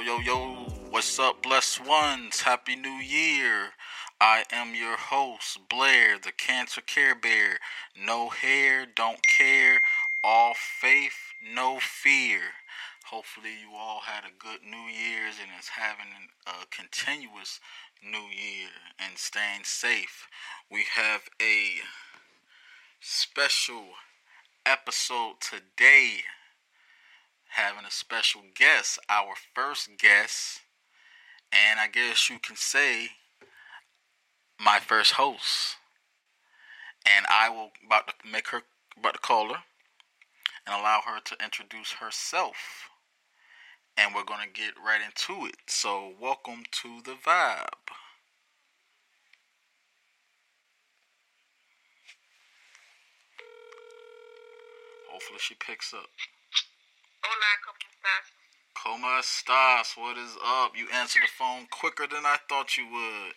yo, yo, yo, what's up, blessed ones? Happy New Year. I am your host, Blair, the Cancer Care Bear. No hair, don't care, all faith, no fear. Hopefully, you all had a good New Year's and is having a continuous New Year and staying safe. We have a special episode today having a special guest, our first guest, and I guess you can say my first host. And I will about to make her about to call her and allow her to introduce herself. And we're gonna get right into it. So welcome to the vibe. Hopefully she picks up. Hola, ¿cómo estás? ¿Cómo estás? What is up? You answered the phone quicker than I thought you would.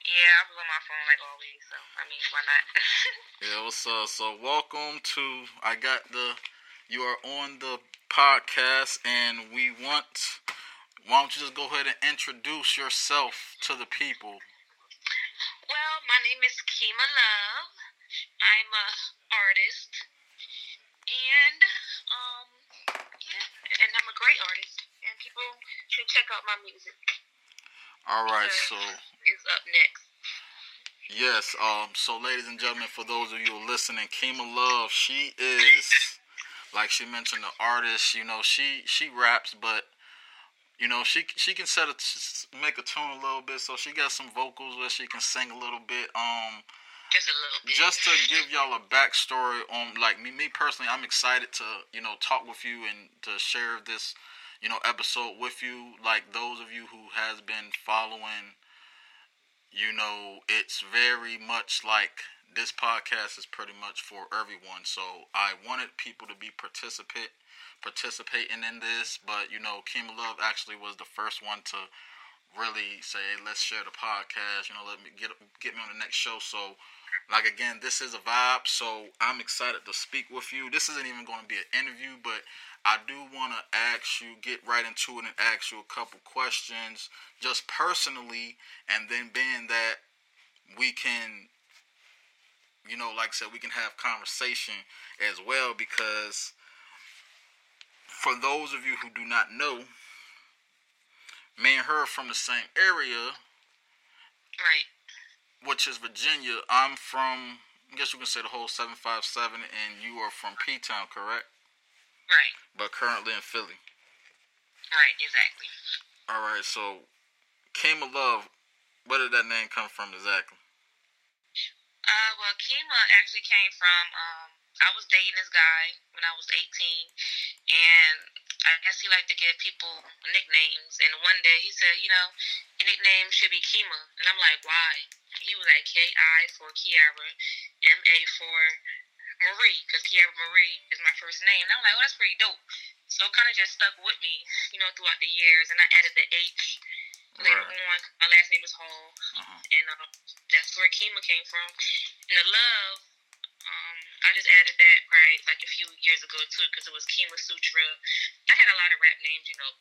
Yeah, I was on my phone like always, so I mean, why not? yeah, what's up? So, welcome to. I got the. You are on the podcast, and we want. Why don't you just go ahead and introduce yourself to the people? Well, my name is Kima Love. I'm a artist, and great artist, and people should check out my music. All right, so is up next. Yes, um, so ladies and gentlemen, for those of you listening, Kima Love, she is like she mentioned the artist, you know, she she raps, but you know, she she can set a make a tune a little bit, so she got some vocals where she can sing a little bit. Um, just a little bit. Just to give y'all a backstory on, like me, me personally, I'm excited to you know talk with you and to share this you know episode with you. Like those of you who has been following you know it's very much like this podcast is pretty much for everyone. So i wanted people to be participate participating in this but you know kim love actually was the first one to really say hey, let's share the podcast you know let me get get me on the next show. So like again this is a vibe so i'm excited to speak with you this isn't even going to be an interview but I do want to ask you, get right into it and ask you a couple questions, just personally, and then being that we can, you know, like I said, we can have conversation as well because for those of you who do not know, me and her from the same area, right? Which is Virginia. I'm from, I guess you can say the whole 757, and you are from P Town, correct? Right. But currently in Philly. Right, exactly. All right, so Kima Love, where did that name come from exactly? Uh, well, Kima actually came from, um, I was dating this guy when I was 18, and I guess he liked to give people nicknames. And one day he said, you know, your nickname should be Kima. And I'm like, why? He was like, K I for Kiara, M A for Marie, because Kiara Marie is my first name. And I'm like, oh, that's pretty dope. So it kind of just stuck with me, you know, throughout the years. And I added the H later right. on. My last name is Hall. Uh-huh. And um, that's where Kima came from. And the love, I just added that right like a few years ago too, because it was Kima Sutra. I had a lot of rap names, you know,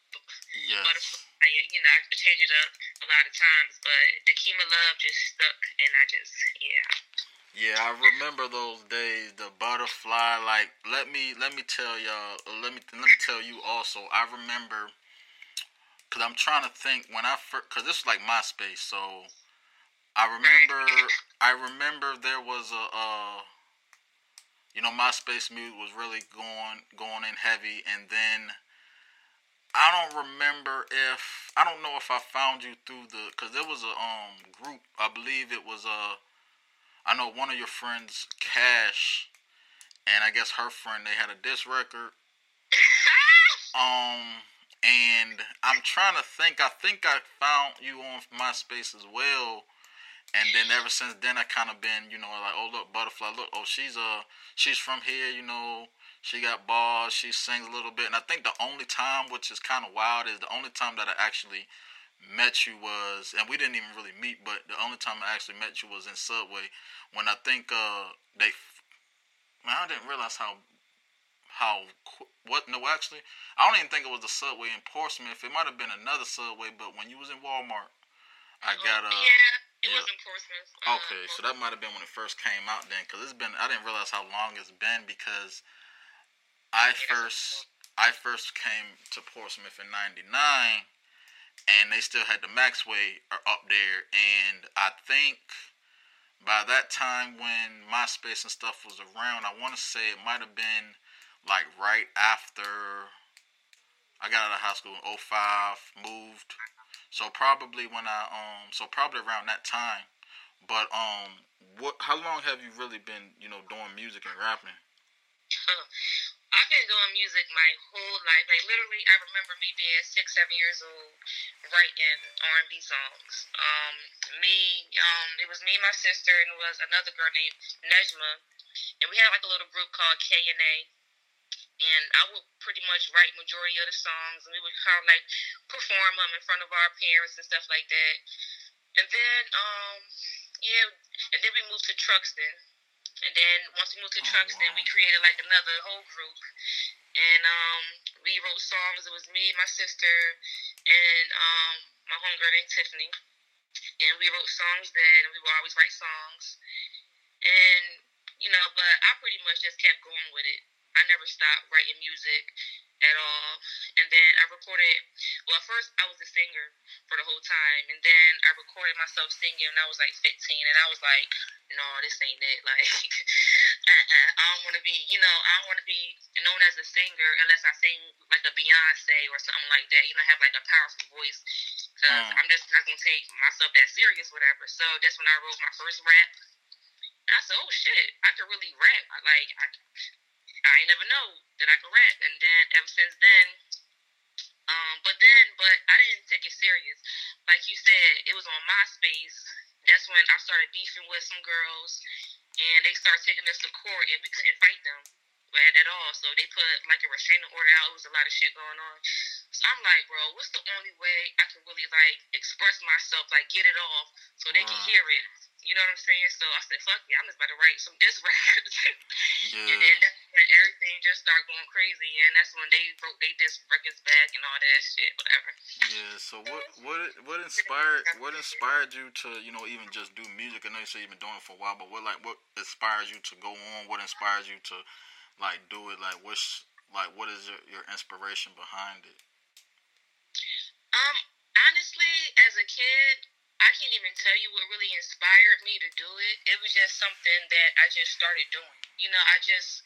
yes. butterfly. You know, I changed it up a lot of times, but the Kima Love just stuck, and I just yeah. Yeah, I remember those days. The butterfly, like let me let me tell y'all. Let me let me tell you also. I remember because I'm trying to think when I first because this was like MySpace. So I remember I remember there was a uh, you know MySpace music was really going going in heavy, and then I don't remember if I don't know if I found you through the because there was a um group. I believe it was a I know one of your friends, Cash, and I guess her friend, they had a disc record. um, and I'm trying to think. I think I found you on MySpace as well. And then ever since then, I kind of been, you know, like, oh look, Butterfly, look, oh she's uh, she's from here, you know, she got bars, she sings a little bit. And I think the only time, which is kind of wild, is the only time that I actually met you was, and we didn't even really meet, but the only time I actually met you was in Subway when I think uh they, man, I didn't realize how how what no actually I don't even think it was the subway in Portsmouth. It might have been another subway, but when you was in Walmart, I got a uh, yeah. It yeah. was in Portsmouth. Um, okay, so that might have been when it first came out then, because it's been I didn't realize how long it's been because I first I first came to Portsmouth in '99, and they still had the Maxway up there, and I think by that time when MySpace and stuff was around, I want to say it might have been like right after I got out of high school in 05, moved. So probably when I um so probably around that time. But um what how long have you really been, you know, doing music and rapping? I've been doing music my whole life. Like literally, I remember me being six, seven years old, writing R and B songs. Um, me, um, it was me, my sister, and it was another girl named Nejma, and we had like a little group called K and A. And I would pretty much write majority of the songs, and we would kind of like perform them in front of our parents and stuff like that. And then, um, yeah, and then we moved to Truxtun and then once we moved to oh, Trucks, wow. then we created like another whole group. And um, we wrote songs. It was me, my sister, and um, my homegirl named Tiffany. And we wrote songs then, and we would always write songs. And, you know, but I pretty much just kept going with it. I never stopped writing music at all. And then I recorded, well, at first I was a singer for the whole time. And then I recorded myself singing when I was like 15. And I was like, no, this ain't it. Like, uh-uh, I don't want to be, you know, I don't want to be known as a singer unless I sing like a Beyonce or something like that. You know, have like a powerful voice. Because mm. I'm just not going to take myself that serious, whatever. So that's when I wrote my first rap. And I said, oh shit, I could really rap. I, like, I, I never know that I could rap. And then ever since then, um, but then, but I didn't take it serious. Like you said, it was on MySpace. That's when I started beefing with some girls, and they started taking us to court, and we couldn't fight them at, at all. So they put like a restraining order out. It was a lot of shit going on. So I'm like, bro, what's the only way I can really like express myself, like get it off, so they wow. can hear it. You know what I'm saying? So I said, fuck yeah, I'm just about to write some diss records. yeah. And then that's when everything just started going crazy, and that's when they broke they diss records back and all that shit, whatever. Yeah. So what what what inspired what inspired you to you know even just do music? I know you say you've been doing it for a while, but what like what inspires you to go on? What inspires you to like do it? Like what's like what is your, your inspiration behind it? Um, honestly, as a kid, I can't even tell you what really inspired me to do it. It was just something that I just started doing. You know, I just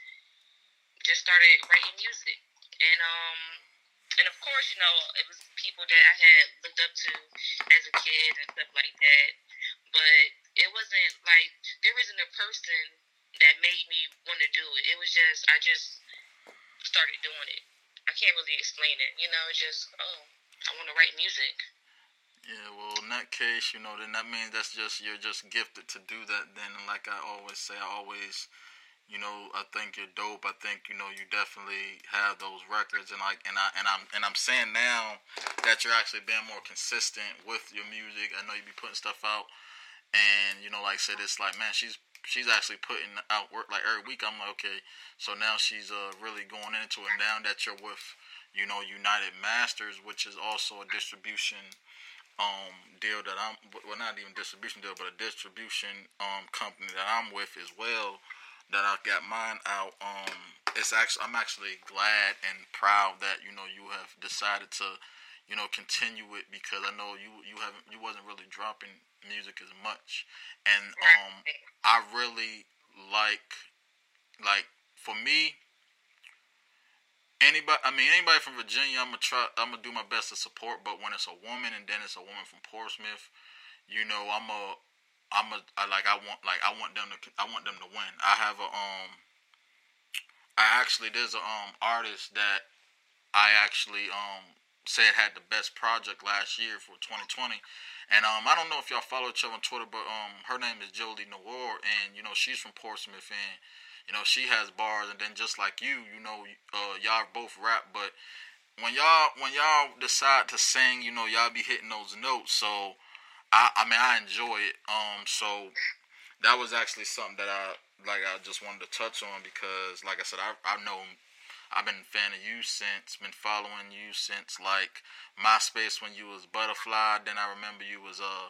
just started writing music, and um, and of course, you know, it was people that I had looked up to as a kid and stuff like that. But it wasn't like there isn't a person that made me want to do it. It was just I just started doing it. I can't really explain it. You know, it's just oh, I want to write music. Yeah, well, in that case, you know, then that means that's just you're just gifted to do that. Then, like I always say, I always, you know, I think you're dope. I think you know you definitely have those records, and like, and I and I'm and I'm saying now that you're actually being more consistent with your music. I know you be putting stuff out, and you know, like I said, it's like, man, she's she's actually putting out work like every week. I'm like, okay, so now she's uh really going into it. Now that you're with, you know, United Masters, which is also a distribution um deal that I'm well not even distribution deal but a distribution um company that I'm with as well that I got mine out um it's actually I'm actually glad and proud that you know you have decided to you know continue it because I know you you haven't you wasn't really dropping music as much. And um I really like like for me anybody I mean anybody from Virginia I'm gonna try I'm gonna do my best to support but when it's a woman and then it's a woman from Portsmouth you know I'm a I'm a I like I want like I want them to I want them to win I have a um I actually there's a um artist that I actually um said had the best project last year for 2020 and um I don't know if y'all follow each other on Twitter but um her name is Jolie Noir and you know she's from Portsmouth and you know, she has bars, and then just like you, you know, uh, y'all both rap, but when y'all when y'all decide to sing, you know, y'all be hitting those notes. So I I mean I enjoy it. Um, so that was actually something that I like. I just wanted to touch on because, like I said, I I know I've been a fan of you since. Been following you since like MySpace when you was Butterfly. Then I remember you was uh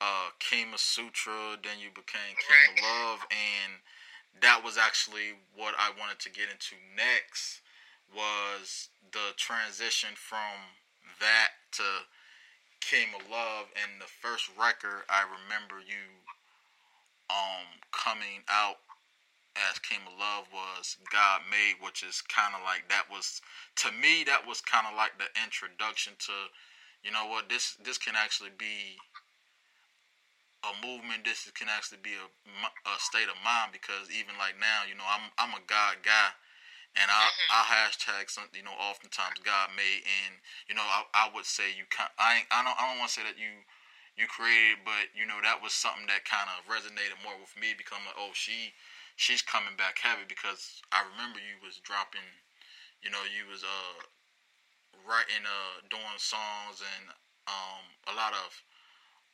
uh Kama Sutra. Then you became Kima Love, and that was actually what I wanted to get into next. Was the transition from that to Kima Love, and the first record I remember you um coming out as Kima Love was God Made, which is kind of like that was to me that was kind of like the introduction to, you know what this this can actually be a movement. This can actually be a, a state of mind because even like now, you know, I'm I'm a God guy, and I I hashtag something you know oftentimes God made, and you know I, I would say you can I I don't I don't want to say that you you created, but you know that was something that kind of resonated more with me because I'm like, oh she she's coming back heavy because I remember you was dropping, you know, you was uh writing uh doing songs and um a lot of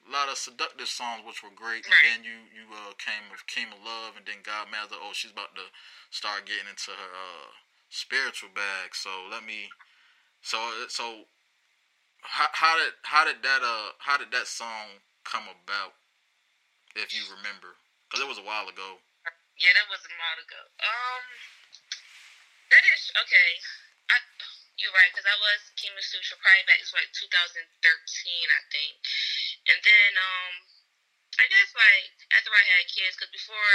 a lot of seductive songs which were great and then you you uh came with Kima Love and then God Master oh she's about to start getting into her uh spiritual bag so let me so so how, how did how did that uh how did that song come about if you remember because it was a while ago yeah, that was a while ago. Um, that is okay. I, you're right, because I was Kima Sutra probably back to like 2013, I think. And then, um, I guess like after I had kids, because before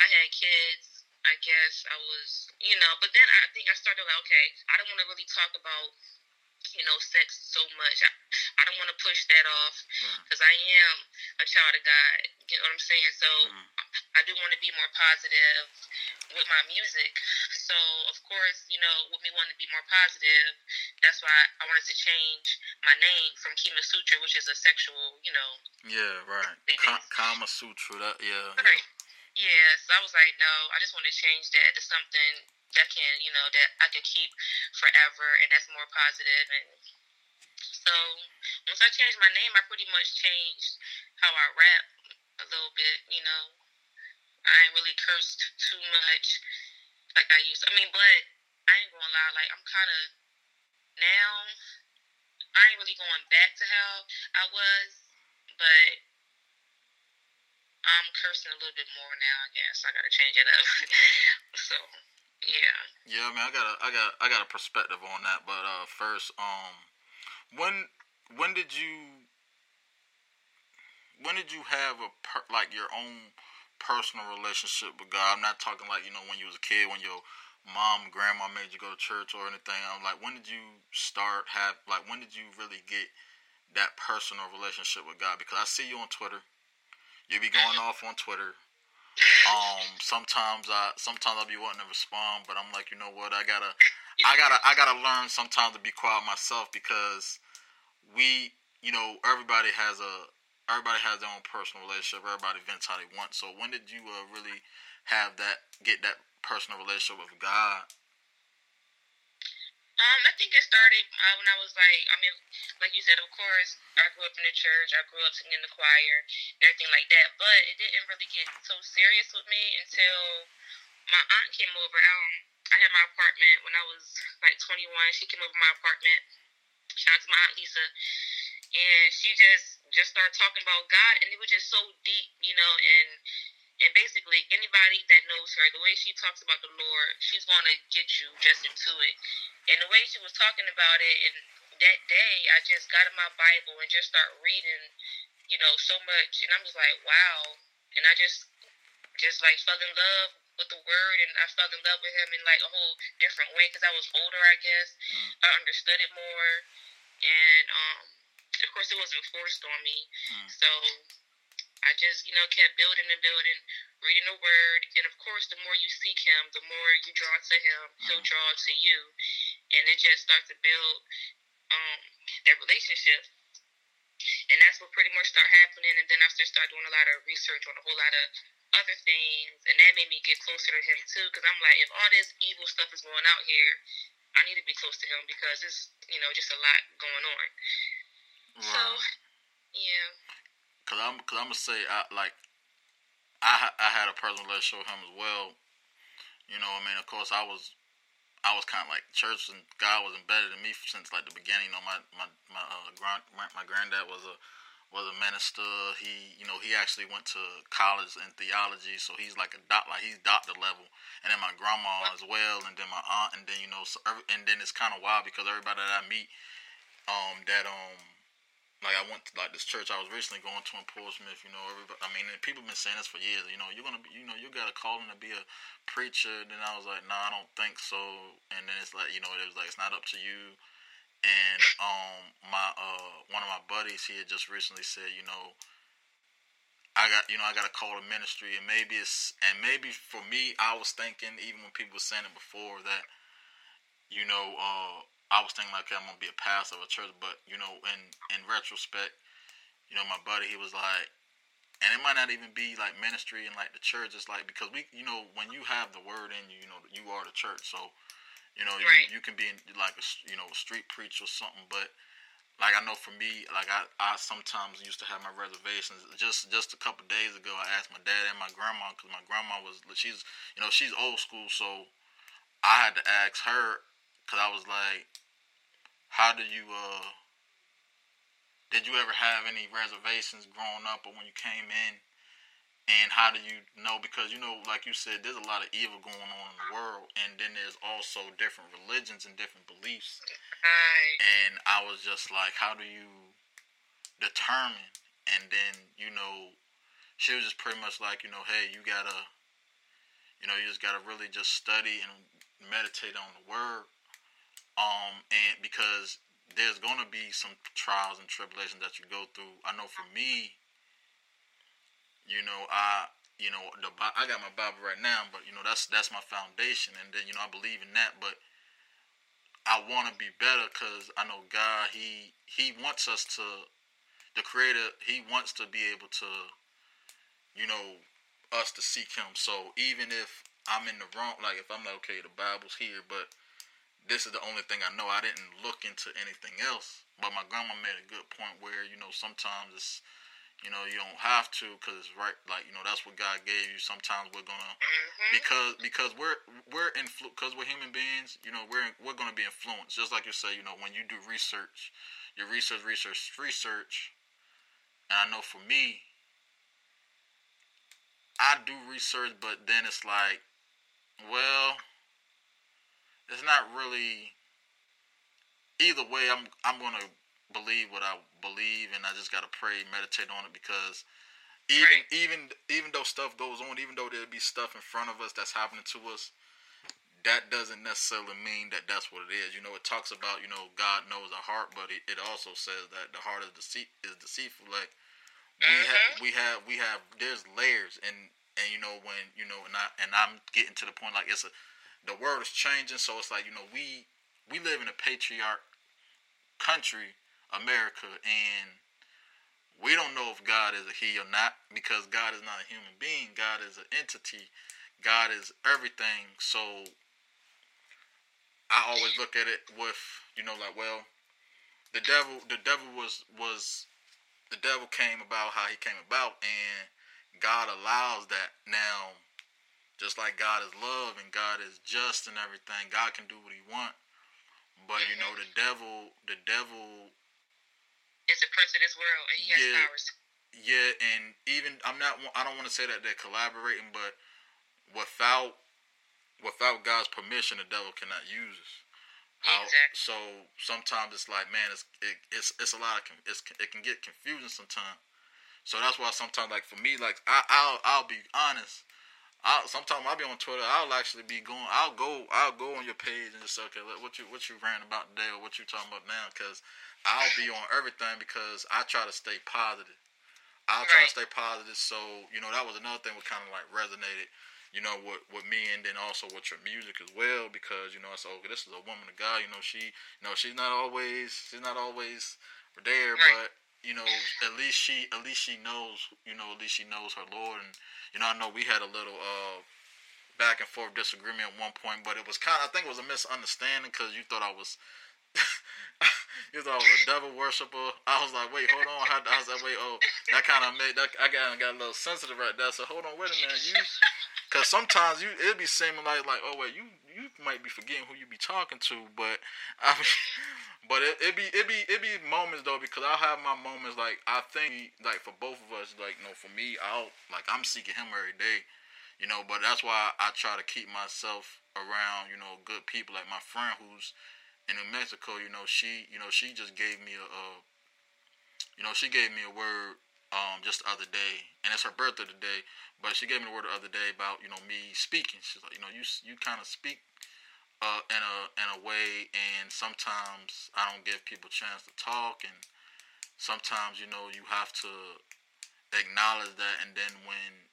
I had kids, I guess I was, you know, but then I think I started like, okay, I don't want to really talk about you know, sex so much. I, I don't want to push that off because mm. I am a child of God. You know what I'm saying? So mm. I do want to be more positive with my music. So of course, you know, with me wanting to be more positive, that's why I wanted to change my name from Kima Sutra, which is a sexual, you know. Yeah, right. Ka- Kama Sutra. That yeah. Right. Yeah. yeah. So I was like, no, I just want to change that to something that can, you know, that I can keep forever and that's more positive and so once I changed my name I pretty much changed how I rap a little bit, you know. I ain't really cursed too much like I used. I mean, but I ain't gonna lie, like I'm kinda now I ain't really going back to how I was, but I'm cursing a little bit more now, I guess. I gotta change it up. so yeah. Yeah, I mean, I got a, I got, I got a perspective on that. But uh, first, um, when, when did you, when did you have a per, like your own personal relationship with God? I'm not talking like you know when you was a kid when your mom, grandma made you go to church or anything. I'm like, when did you start have like when did you really get that personal relationship with God? Because I see you on Twitter. You be going off on Twitter um, sometimes I sometimes I'll be wanting to respond, but I'm like, you know what? I gotta, I gotta, I gotta learn sometimes to be quiet myself because we, you know, everybody has a everybody has their own personal relationship. Everybody vents how they want. So when did you uh, really have that get that personal relationship with God? Um, I think it started uh, when I was like, I mean, like you said, of course, I grew up in the church. I grew up singing in the choir and everything like that. But it didn't really get so serious with me until my aunt came over. Um, I had my apartment when I was like 21. She came over my apartment. Shout out to my aunt Lisa, and she just just started talking about God, and it was just so deep, you know, and and basically, anybody that knows her, the way she talks about the Lord, she's going to get you just into it. And the way she was talking about it, and that day, I just got in my Bible and just start reading, you know, so much. And I'm just like, wow. And I just, just like fell in love with the word and I fell in love with him in like a whole different way because I was older, I guess. Mm. I understood it more. And, um, of course, it wasn't forced on me. Mm. So I just, you know, kept building and building, reading the word, and of course, the more you seek Him, the more you draw to Him, He'll mm-hmm. draw to you, and it just starts to build um, that relationship. And that's what pretty much started happening. And then I started doing a lot of research on a whole lot of other things, and that made me get closer to Him too. Because I'm like, if all this evil stuff is going out here, I need to be close to Him because it's, you know, just a lot going on. So, yeah. Cause I'm, cause I'm gonna say, I like, I I had a personal relationship with him as well. You know, I mean, of course, I was, I was kind of like church and God was embedded in me since like the beginning. You know, my my my uh, grand my granddad was a was a minister. He you know he actually went to college in theology, so he's like a doc like he's doctor level. And then my grandma as well, and then my aunt, and then you know, so, and then it's kind of wild because everybody that I meet, um, that um like I went to like this church I was recently going to in Portsmouth. You know, everybody. I mean, people have been saying this for years. You know, you're gonna, be, you know, you got a calling to be a preacher. Then I was like, no, nah, I don't think so. And then it's like, you know, it was like it's not up to you. And um, my uh, one of my buddies, he had just recently said, you know, I got, you know, I got a call to ministry, and maybe it's, and maybe for me, I was thinking, even when people were saying it before, that, you know, uh, I was thinking like I'm gonna be a pastor of a church, but you know, in in retrospect, you know, my buddy he was like, and it might not even be like ministry and like the church. It's like because we, you know, when you have the word in you, you know, you are the church. So, you know, right. you, you can be in, like a you know a street preacher or something, but like I know for me, like I, I sometimes used to have my reservations. Just just a couple days ago, I asked my dad and my grandma because my grandma was she's you know she's old school, so I had to ask her Cause I was like, how do you uh? Did you ever have any reservations growing up, or when you came in? And how do you know? Because you know, like you said, there's a lot of evil going on in the world, and then there's also different religions and different beliefs. And I was just like, how do you determine? And then you know, she was just pretty much like, you know, hey, you gotta, you know, you just gotta really just study and meditate on the word um, and because there's going to be some trials and tribulations that you go through. I know for me, you know, I you know the I got my Bible right now, but you know that's that's my foundation, and then you know I believe in that, but I want to be better because I know God he he wants us to the Creator he wants to be able to you know us to seek Him. So even if I'm in the wrong, like if I'm like okay, the Bible's here, but this is the only thing I know. I didn't look into anything else. But my grandma made a good point where you know sometimes it's you know you don't have to because it's right like you know that's what God gave you. Sometimes we're gonna mm-hmm. because because we're we're influ because we're human beings. You know we're we're gonna be influenced just like you say. You know when you do research, you research research research, and I know for me. I do research, but then it's like, well, it's not really either way I'm I'm gonna believe what I believe and I just gotta pray, meditate on it because even right. even even though stuff goes on, even though there'll be stuff in front of us that's happening to us, that doesn't necessarily mean that that's what it is. You know, it talks about you know God knows our heart, but it, it also says that the heart is deceit is deceitful. Like we mm-hmm. have we have we have there's layers and and you know when you know and I and I'm getting to the point like it's a the world is changing, so it's like you know we we live in a patriarch country, America, and we don't know if God is a he or not because God is not a human being. God is an entity. God is everything. So I always look at it with you know like well, the devil the devil was was the devil came about how he came about and God allows that now just like God is love and God is just and everything, God can do what He want. But mm-hmm. you know, the devil, the devil is a prince of this world, and he has yeah, powers. Yeah, and even I'm not. I don't want to say that they're collaborating, but without without God's permission, the devil cannot use us. How, exactly. So sometimes it's like, man, it's it, it's it's a lot of it's it can get confusing sometimes. So that's why sometimes, like for me, like I, I'll I'll be honest. I sometimes I'll be on Twitter. I'll actually be going. I'll go. I'll go on your page and just okay, what you what you ran about today or what you talking about now? Because I'll be on everything because I try to stay positive. I'll try right. to stay positive. So you know that was another thing that kind of like resonated. You know with with me and then also with your music as well because you know I said, okay, this is a woman of God. You know she, you know she's not always she's not always there, right. but you know, at least she at least she knows, you know, at least she knows her Lord and you know, I know we had a little uh, back and forth disagreement at one point, but it was kind of, I think it was a misunderstanding because you thought I was, you thought I was a devil worshiper. I was like, wait, hold on. I was like, wait, oh, that kind of made, that, I got, got a little sensitive right there. So hold on, wait a minute. You, because sometimes you, it'd be seeming like, like, oh, wait, you, you might be forgetting who you be talking to, but I but it, it be it be it be moments though because I have my moments like I think like for both of us like you know for me I'll like I'm seeking him every day, you know. But that's why I try to keep myself around you know good people like my friend who's in New Mexico. You know she you know she just gave me a, a you know she gave me a word um, just the other day, and it's her birthday today. But she gave me the word the other day about you know me speaking. She's like, you know, you you kind of speak uh, in a in a way, and sometimes I don't give people a chance to talk, and sometimes you know you have to acknowledge that, and then when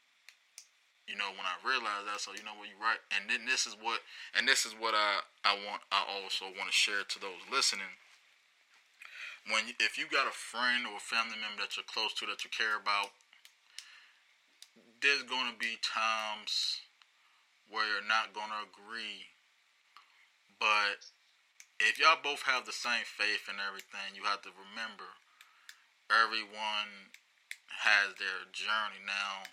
you know when I realize that, so you know what you're right, and then this is what and this is what I I want I also want to share to those listening when if you got a friend or a family member that you're close to that you care about, there's going to be times where you're not going to agree. But if y'all both have the same faith and everything, you have to remember everyone has their journey now.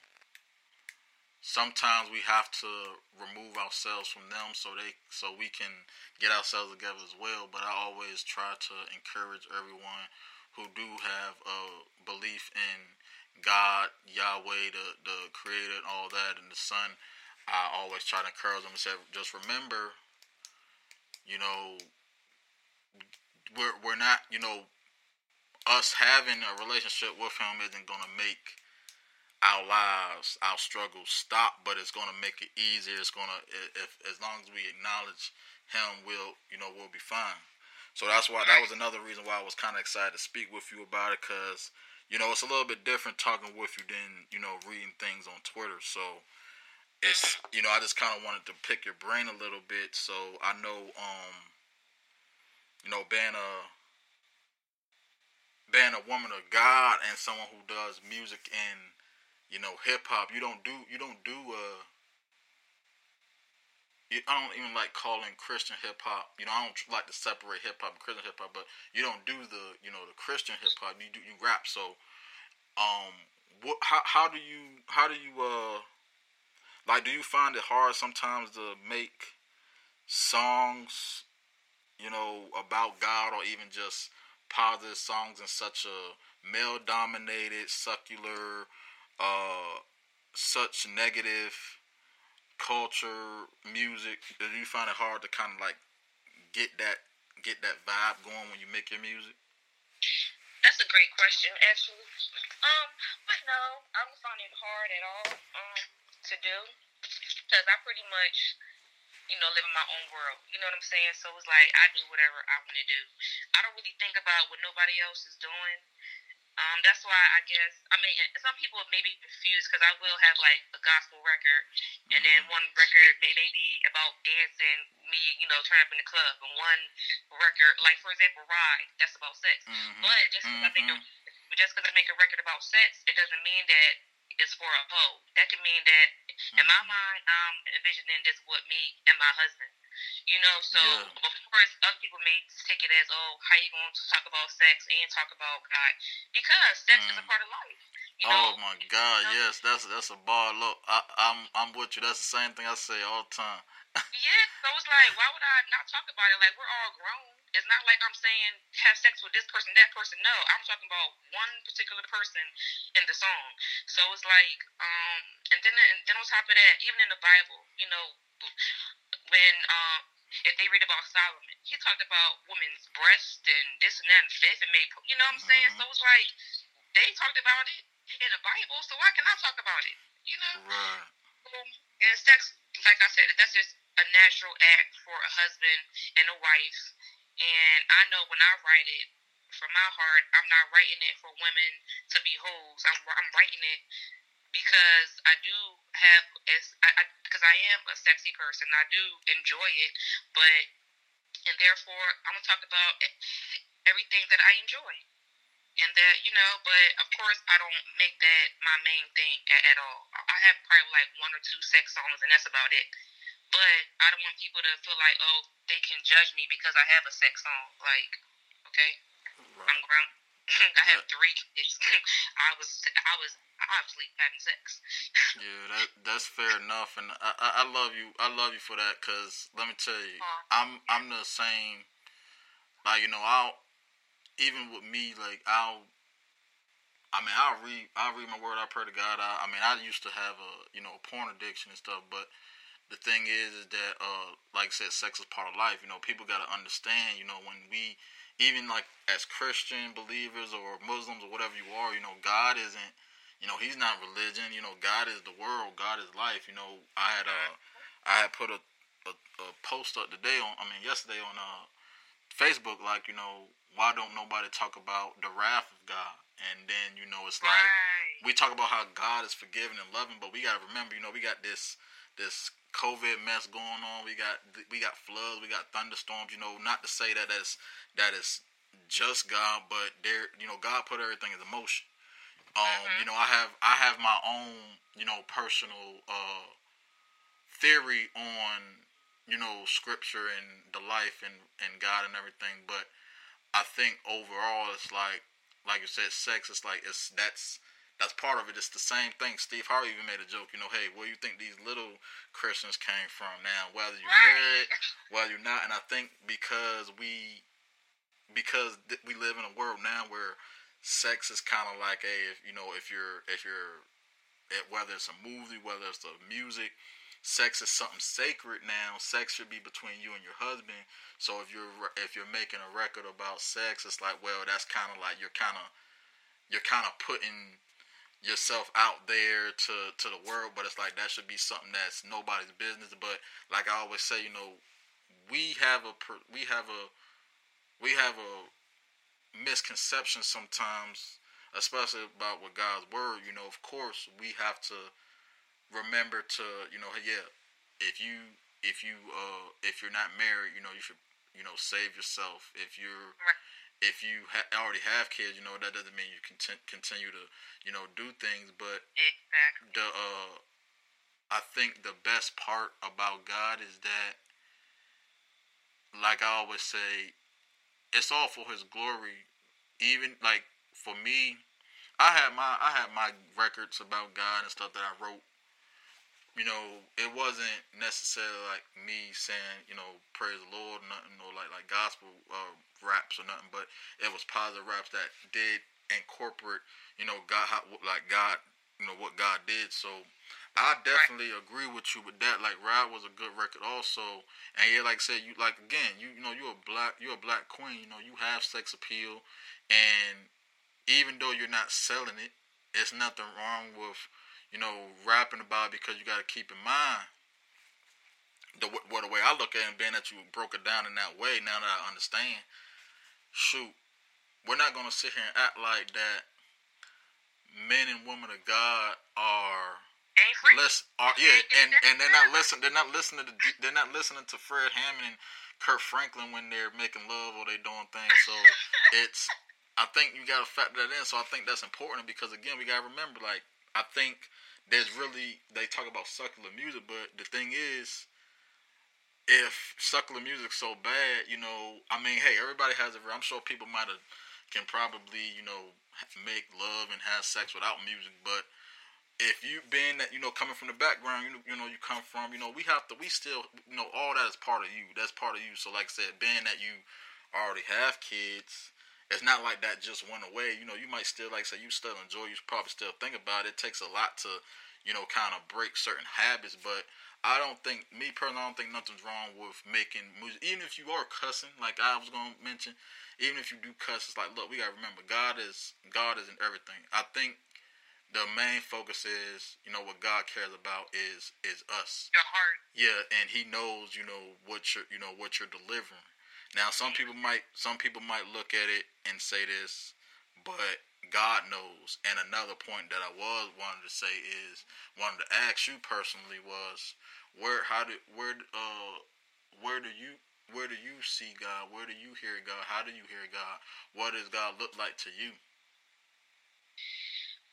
Sometimes we have to remove ourselves from them so they so we can get ourselves together as well. But I always try to encourage everyone who do have a belief in God, Yahweh, the the Creator, and all that, and the Son. I always try to encourage them and say, just remember, you know, we're we're not, you know, us having a relationship with Him isn't gonna make our lives, our struggles stop, but it's gonna make it easier. It's gonna if as long as we acknowledge him, we'll you know we'll be fine. So that's why that was another reason why I was kind of excited to speak with you about it, cause you know it's a little bit different talking with you than you know reading things on Twitter. So it's you know I just kind of wanted to pick your brain a little bit, so I know um you know being a being a woman of God and someone who does music and you know hip hop, you don't do you don't do uh I don't even like calling Christian hip hop. You know, I don't like to separate hip hop and Christian hip hop, but you don't do the you know the Christian hip hop. You do you rap. So, um, what how how do you how do you uh like do you find it hard sometimes to make songs, you know, about God or even just positive songs in such a male dominated, secular, uh, such negative culture, music, do you find it hard to kind of like get that get that vibe going when you make your music? That's a great question, actually. Um, but no, I don't find it hard at all um to do because I pretty much you know, live in my own world. You know what I'm saying? So it's like I do whatever I want to do. I don't really think about what nobody else is doing. Um, that's why I guess I mean some people may be confused because I will have like a gospel record, and then one record may, may be about dancing, me you know turn up in the club, and one record like for example Ride that's about sex. Mm-hmm. But just because mm-hmm. I make a mm-hmm. just because I make a record about sex, it doesn't mean that it's for a hoe. That can mean that in my mm-hmm. mind I'm envisioning this with me and my husband. You know, so yeah. of course other people may take it as, oh, how you going to talk about sex and talk about God? Because sex mm. is a mm. part of life. You know? Oh my God, you know? yes, that's that's a bar. Look, I, I'm I'm with you. That's the same thing I say all the time. yeah, so it's like, why would I not talk about it? Like we're all grown. It's not like I'm saying have sex with this person, that person. No, I'm talking about one particular person in the song. So it's like, um, and then and then on top of that, even in the Bible, you know, when um, if they read about Solomon, he talked about women's breast and this and that and fifth and made, you know what I'm saying? Mm-hmm. So it's like they talked about it in the Bible, so why can I talk about it? You know? Right. Um, and sex, like I said, that's just a natural act for a husband and a wife. And I know when I write it from my heart, I'm not writing it for women to be hoes. I'm I'm writing it because I do have as I, because I, I am a sexy person. I do enjoy it, but and therefore I'm gonna talk about everything that I enjoy, and that you know. But of course, I don't make that my main thing at, at all. I have probably like one or two sex songs, and that's about it. But I don't want people to feel like oh they can judge me because I have a sex song. Like okay, right. I'm grown. I have three kids. I was I was obviously having sex. yeah, that that's fair enough, and I, I, I love you. I love you for that, cause let me tell you, I'm I'm the same. Like you know, I'll even with me, like I'll. I mean, I'll read. I'll read my word. I pray to God. I, I mean, I used to have a you know a porn addiction and stuff, but the thing is, is that uh, like I said, sex is part of life. You know, people got to understand. You know, when we even like as Christian believers or Muslims or whatever you are, you know, God isn't you know, he's not religion. You know, God is the world. God is life. You know, I had a, I had put a, a, a post up today on. I mean, yesterday on uh, Facebook, like you know, why don't nobody talk about the wrath of God? And then you know, it's like we talk about how God is forgiving and loving, but we gotta remember, you know, we got this this COVID mess going on. We got we got floods. We got thunderstorms. You know, not to say that that's that is just God, but there, you know, God put everything in motion. Um, mm-hmm. you know, I have I have my own, you know, personal uh, theory on, you know, scripture and the life and, and God and everything, but I think overall it's like like you said, sex it's like it's that's that's part of it. It's the same thing. Steve Harvey even made a joke, you know, hey, where do you think these little Christians came from now, whether you're married, whether you're not. And I think because we because th- we live in a world now where sex is kind of like a you know if you're if you're eh, whether it's a movie whether it's the music sex is something sacred now. Sex should be between you and your husband. So if you're if you're making a record about sex it's like well that's kind of like you're kind of you're kind of putting yourself out there to to the world but it's like that should be something that's nobody's business. But like i always say you know we have a we have a we have a misconceptions sometimes, especially about with God's word. You know, of course, we have to remember to, you know, yeah, if you if you uh if you're not married, you know, you should you know save yourself. If you're if you ha- already have kids, you know that doesn't mean you can continue to you know do things. But exactly. the uh, I think the best part about God is that, like I always say, it's all for his glory. Even like for me, I had my I had my records about God and stuff that I wrote. You know, it wasn't necessarily like me saying, you know, praise the Lord, nothing, or like like gospel uh, raps or nothing, but it was positive raps that did incorporate, you know, God, how, like God, you know, what God did. So I definitely right. agree with you with that. Like Ride was a good record also, and yeah, like I said, you like again, you you know you're a black you're a black queen. You know you have sex appeal, and even though you're not selling it, it's nothing wrong with you know rapping about it because you got to keep in mind the what the way I look at it, being that you broke it down in that way. Now that I understand, shoot, we're not gonna sit here and act like that. Men and women of God are Listen, uh, yeah, and and they're not listening. They're not listening to they're not listening to Fred Hammond and Kirk Franklin when they're making love or they're doing things. So it's I think you got to factor that in. So I think that's important because again, we got to remember like I think there's really they talk about secular music, but the thing is, if secular music's so bad, you know, I mean, hey, everybody has it. I'm sure people might have can probably you know make love and have sex without music, but if you been that you know coming from the background you know, you know you come from you know we have to we still you know all that is part of you. That's part of you. So like I said being that you already have kids it's not like that just went away. You know you might still like say you still enjoy you probably still think about it. It takes a lot to you know kind of break certain habits but I don't think me personally I don't think nothing's wrong with making music. Even if you are cussing like I was gonna mention even if you do cuss it's like look we gotta remember God is God is in everything. I think the main focus is, you know, what God cares about is is us. Your heart. Yeah, and He knows, you know, what you're, you know, what you're delivering. Now, some people might, some people might look at it and say this, but God knows. And another point that I was wanted to say is, wanted to ask you personally was, where, how did, where, uh, where do you, where do you see God? Where do you hear God? How do you hear God? What does God look like to you?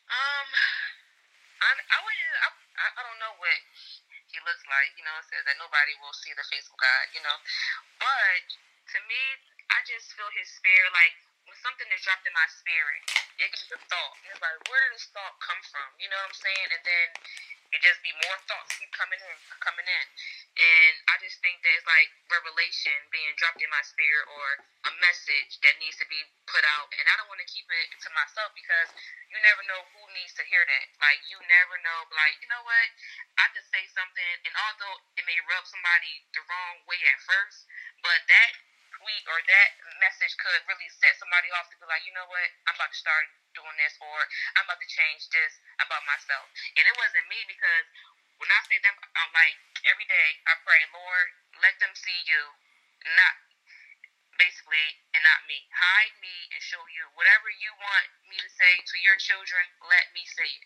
Um, I, I wouldn't. I, I don't know what he looks like. You know, it says that nobody will see the face of God. You know, but to me, I just feel his spirit. Like when something is dropped in my spirit, it can be a thought. It's like, where did this thought come from? You know what I'm saying? And then it just be more thoughts keep coming in, coming in. And I just think that it's like revelation being dropped in my spirit or a message that needs to be put out. And I don't want to keep it to myself because you never know who needs to hear that. Like, you never know, like, you know what? I could say something, and although it may rub somebody the wrong way at first, but that tweet or that message could really set somebody off to be like, you know what, I'm about to start doing this or I'm about to change this about myself. And it wasn't me because when I say them, I'm like, every day I pray, Lord, let them see you, not basically, and not me. Hide me and show you whatever you want me to say to your children, let me say it.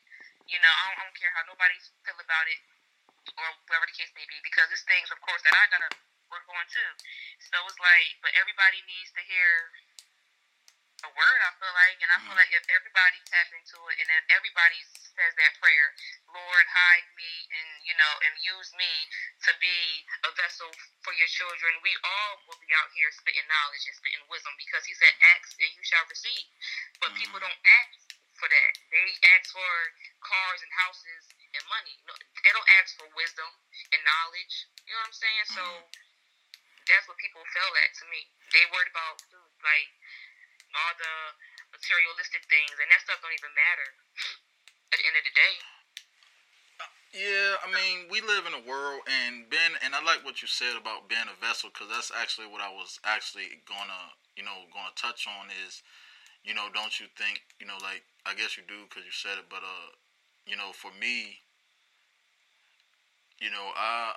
You know, I don't, I don't care how nobody feel about it or whatever the case may be because it's things, of course, that I gotta work on too. So it's like, but everybody needs to hear a word. I feel like, and I feel mm-hmm. like if everybody tap into it, and if everybody says that prayer, Lord, hide me, and you know, and use me to be a vessel for your children, we all will be out here spitting knowledge and spitting wisdom because He said, "Ask and you shall receive." But mm-hmm. people don't ask for that. They ask for cars and houses and money. No, they don't ask for wisdom and knowledge. You know what I'm saying? Mm-hmm. So that's what people feel at to me. They worried about like all the materialistic things, and that stuff don't even matter at the end of the day. Yeah, I mean, we live in a world, and Ben, and I like what you said about being a vessel, because that's actually what I was actually gonna, you know, gonna touch on is, you know, don't you think, you know, like I guess you do because you said it, but uh, you know, for me, you know, I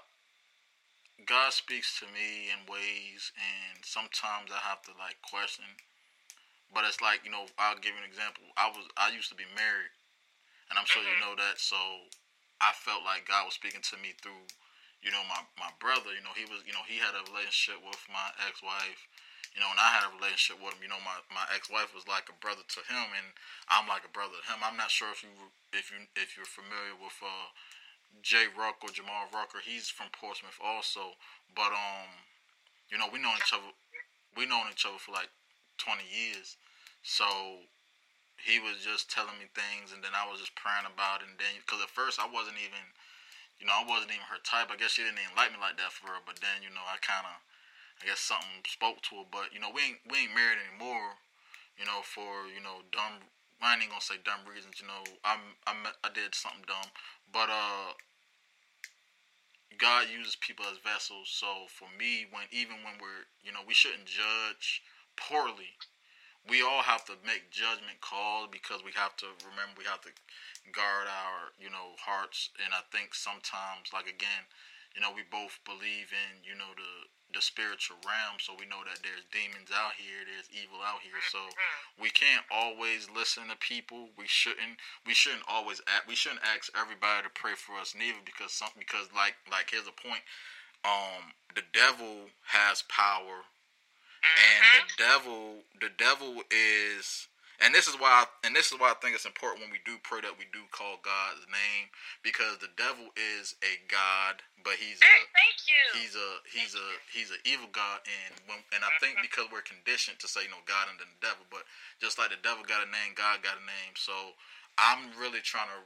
God speaks to me in ways, and sometimes I have to like question. But it's like you know, I'll give you an example. I was I used to be married, and I'm sure you mm-hmm. know that. So I felt like God was speaking to me through, you know, my my brother. You know, he was you know he had a relationship with my ex-wife. You know, and I had a relationship with him. You know, my, my ex-wife was like a brother to him, and I'm like a brother to him. I'm not sure if you if you if you're familiar with uh, Jay Rucker, Jamal Rucker, he's from Portsmouth also. But um, you know, we known each other. We known each other for like twenty years. So he was just telling me things, and then I was just praying about it. And then, because at first I wasn't even, you know, I wasn't even her type. I guess she didn't even like me like that for her. But then, you know, I kind of, I guess something spoke to her. But you know, we ain't we ain't married anymore. You know, for you know dumb I ain't gonna say dumb reasons. You know, I I I did something dumb, but uh, God uses people as vessels. So for me, when even when we're you know we shouldn't judge poorly. We all have to make judgment calls because we have to remember we have to guard our you know hearts. And I think sometimes, like again, you know, we both believe in you know the the spiritual realm, so we know that there's demons out here, there's evil out here. So mm-hmm. we can't always listen to people. We shouldn't. We shouldn't always act. We shouldn't ask everybody to pray for us, neither because some because like like here's a point. Um, the devil has power, and the mm-hmm. devil the devil is and this is why, I, and this is why I think it's important when we do pray that we do call God's name because the devil is a god, but he's a thank you. He's a he's a he's an evil god, and when, and I think mm-hmm. because we're conditioned to say you know God and then the devil, but just like the devil got a name, God got a name. So I'm really trying to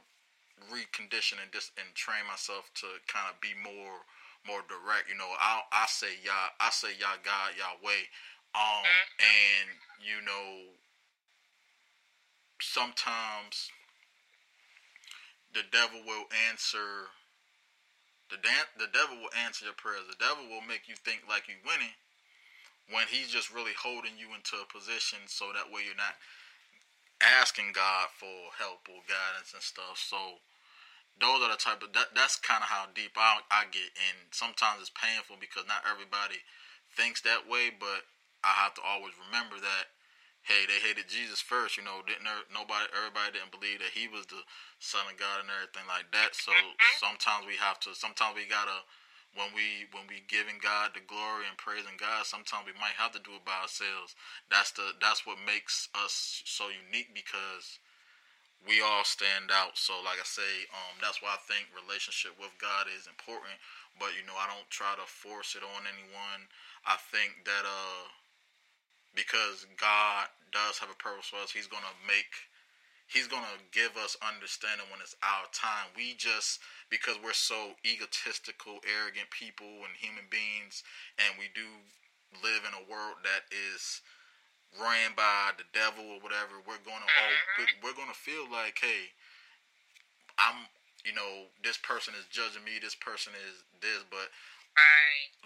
recondition and just and train myself to kind of be more more direct. You know, I I say Yah, I say Yah God Yahweh, um, mm-hmm. and you know sometimes the devil will answer the dan- the devil will answer your prayers. The devil will make you think like you're winning when he's just really holding you into a position so that way you're not asking God for help or guidance and stuff. So those are the type of that, that's kind of how deep I, I get and sometimes it's painful because not everybody thinks that way but I have to always remember that hey, they hated Jesus first, you know, didn't nobody, everybody didn't believe that he was the son of God and everything like that. So mm-hmm. sometimes we have to, sometimes we gotta, when we when we giving God the glory and praising God, sometimes we might have to do it by ourselves. That's the that's what makes us so unique because we all stand out. So like I say, um, that's why I think relationship with God is important. But you know, I don't try to force it on anyone. I think that uh because God does have a purpose for us. He's gonna make He's gonna give us understanding when it's our time. We just because we're so egotistical, arrogant people and human beings, and we do live in a world that is ran by the devil or whatever. We're gonna all Mm-hmm. we're gonna feel like, hey, I'm you know this person is judging me. This person is this, but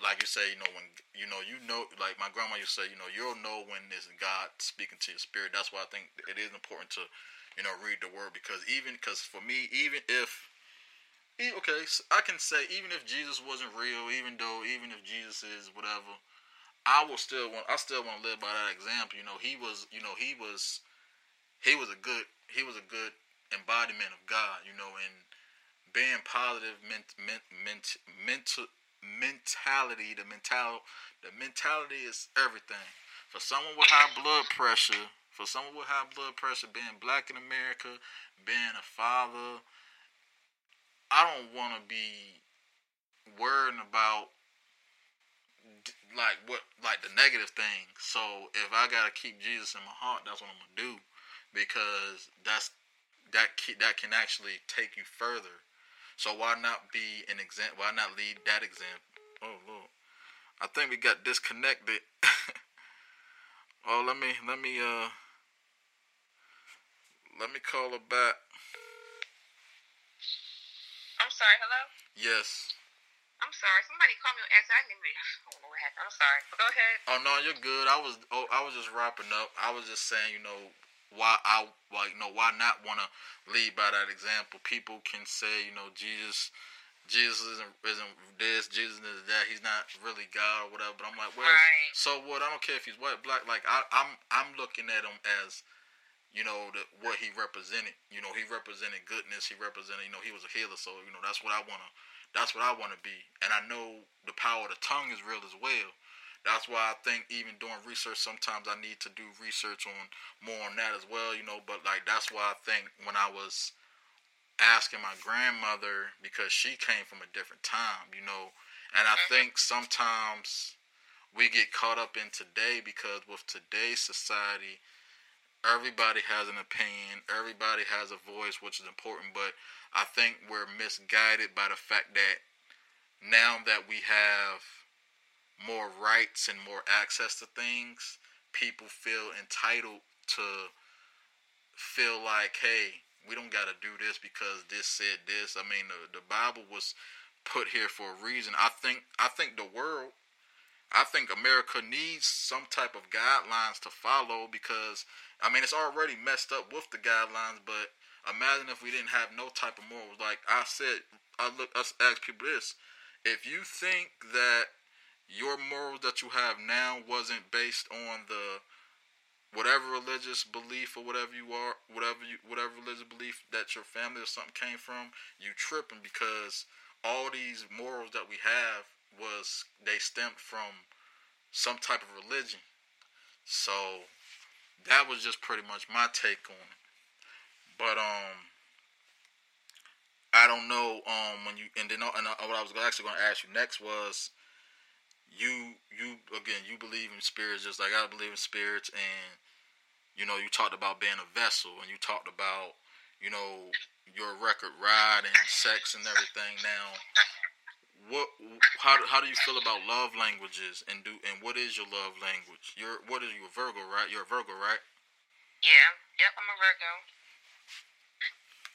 like you say, you know, when you know, you know, like my grandma used to say, you know, you'll know when it's God speaking to your spirit. That's why I think it is important to, you know, read the word because even because for me, even if, okay, so I can say even if Jesus wasn't real, even though even if Jesus is whatever, I will still want, I still want to live by that example. You know, he was, you know, he was, he was a good, he was a good embodiment of God. You know, and being positive ment, ment, ment, mental mentality the mental the mentality is everything for someone with high blood pressure for someone with high blood pressure being black in america being a father i don't want to be worrying about like what like the negative things so if i gotta keep jesus in my heart that's what i'm gonna do because that's that ki- that can actually take you further so why not be an example? Why not lead that example? Oh Lord, I think we got disconnected. oh, let me let me uh let me call her back. I'm sorry. Hello. Yes. I'm sorry. Somebody called me on accident. I didn't even. I don't know what happened. I'm sorry. But go ahead. Oh no, you're good. I was oh I was just wrapping up. I was just saying, you know, why I why you know why not want to lead by that example? People can say, you know, Jesus. Jesus isn't isn't this, Jesus is that. He's not really God or whatever. But I'm like, well, Right. so what? I don't care if he's white, black. Like I, I'm I'm looking at him as, you know, the, what he represented. You know, he represented goodness. He represented, you know, he was a healer. So you know, that's what I wanna. That's what I want to be. And I know the power of the tongue is real as well. That's why I think even doing research, sometimes I need to do research on more on that as well. You know, but like that's why I think when I was asking my grandmother because she came from a different time, you know, and I mm-hmm. think sometimes we get caught up in today because with today's society, everybody has an opinion, everybody has a voice, which is important, but I think we're misguided by the fact that now that we have more rights and more access to things, people feel entitled to feel like, hey, we don't got to do this because this said this. I mean, the, the Bible was put here for a reason. I think I think the world I think America needs some type of guidelines to follow because I mean it's already messed up with the guidelines, but imagine if we didn't have no type of morals. Like I said, I look us ask people this. If you think that your morals that you have now wasn't based on the whatever religious belief or whatever you are, whatever you whatever religious belief that your family or something came from, you tripping because all these morals that we have was they stemmed from some type of religion. So that was just pretty much my take on it. But um I don't know um when you and then and uh, what I was actually going to ask you next was you you again you believe in spirits just like I believe in spirits and you know you talked about being a vessel and you talked about you know your record ride and sex and everything now what how how do you feel about love languages and do and what is your love language you're what is you a Virgo right you're a Virgo right Yeah. Yep. I'm a Virgo.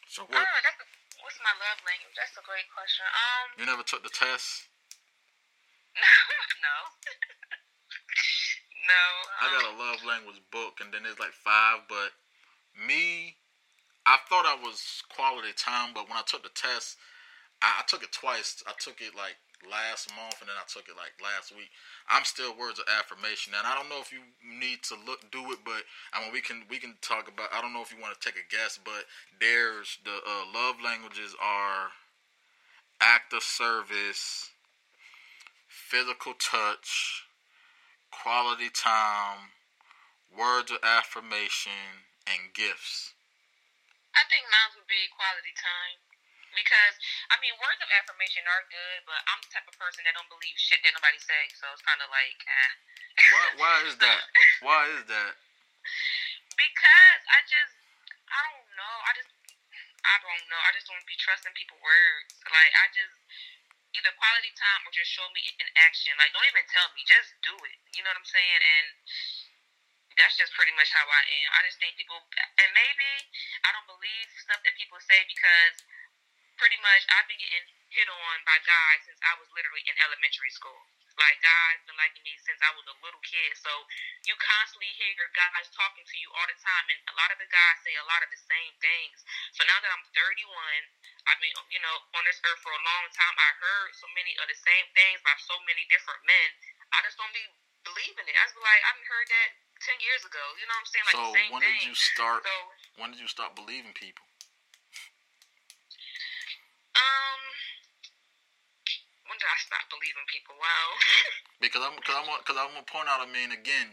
so what Oh, that's a, what's my love language? That's a great question. Um. you never took the test no. no. No. I got um, a love language book, and then there's like five. But me, I thought I was quality time, but when I took the test, I, I took it twice. I took it like last month, and then I took it like last week. I'm still words of affirmation, and I don't know if you need to look do it, but I mean we can we can talk about. I don't know if you want to take a guess, but there's the uh, love languages are act of service, physical touch, quality time, words of affirmation, and gifts. I think mine would be quality time. Because I mean, words of affirmation are good, but I'm the type of person that don't believe shit that nobody say. So it's kind of like, eh. Why, why is that? Why is that? Because I just, I don't know. I just, I don't know. I just don't be trusting people's words. Like I just either quality time or just show me in action. Like don't even tell me, just do it. You know what I'm saying? And that's just pretty much how I am. I just think people, and maybe I don't believe stuff that people say because pretty much I've been getting hit on by guys since I was literally in elementary school. Like guys been liking me since I was a little kid. So you constantly hear guys talking to you all the time, and a lot of the guys say a lot of the same things. So now that I'm 31, I've been you know on this earth for a long time. I heard so many of the same things by so many different men. I just don't be believing it. I was like, I've heard that ten years ago. You know what I'm saying? Like so the same when thing. did you start? So, when did you start believing people? Um, when did I stop believing people? Wow. Because I'm, cause I'm, cause I'm gonna point out. I mean, again,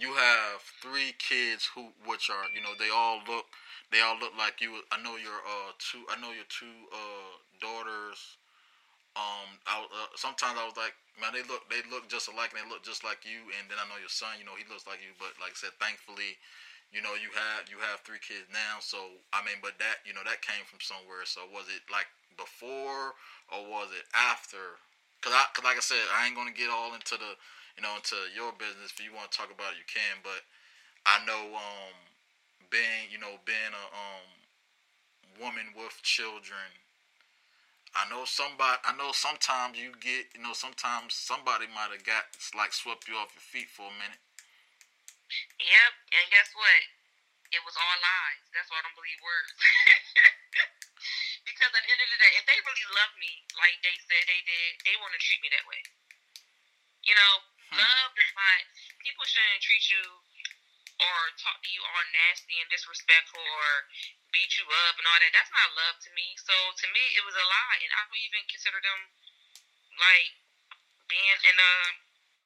you have three kids who, which are, you know, they all look, they all look like you. I know your uh two, I know your two uh daughters. Um, I uh, sometimes I was like, man, they look, they look just alike, and they look just like you. And then I know your son, you know, he looks like you. But like I said, thankfully, you know, you have you have three kids now. So I mean, but that, you know, that came from somewhere. So was it like before or was it after? Cause I, cause like I said, I ain't gonna get all into the, you know, into your business. If you want to talk about it, you can. But I know, um, being, you know, being a um woman with children. I know somebody. I know sometimes you get, you know, sometimes somebody might have got like swept you off your feet for a minute. Yep, and guess what? It was all lies. That's why I don't believe words. because at the end of the day, if they really love me like they said they did, they want to treat me that way. You know, Hmm. love does not. People shouldn't treat you or talk to you all nasty and disrespectful or beat you up and all that. That's not love to me. So to me, it was a lie, and I don't even consider them like being in a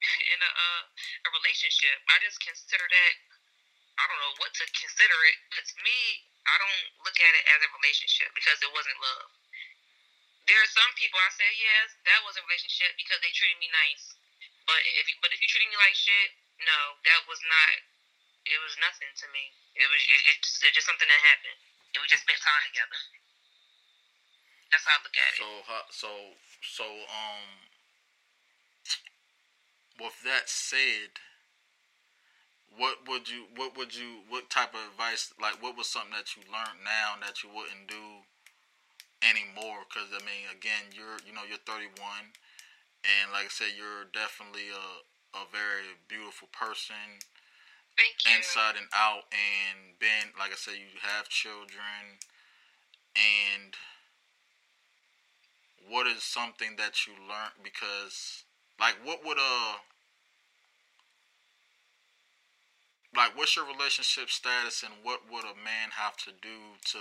in a uh, a relationship. I just consider that I don't know what to consider it, but to me, I don't look at it as a relationship because it wasn't love. There are some people I say yes, that was a relationship because they treated me nice. But if you, but if you treated me like shit, no, that was not. It was nothing to me. It was it, it, just, just something that happened, and we just spent time together. That's how I look at it. So, so, so, um, with that said, what would you, what would you, what type of advice, like, what was something that you learned now that you wouldn't do anymore? Because I mean, again, you're, you know, you're 31, and like I said, you're definitely a, a very beautiful person Thank you. inside and out and being like I said, you have children and what is something that you learned because like what would a like what's your relationship status and what would a man have to do to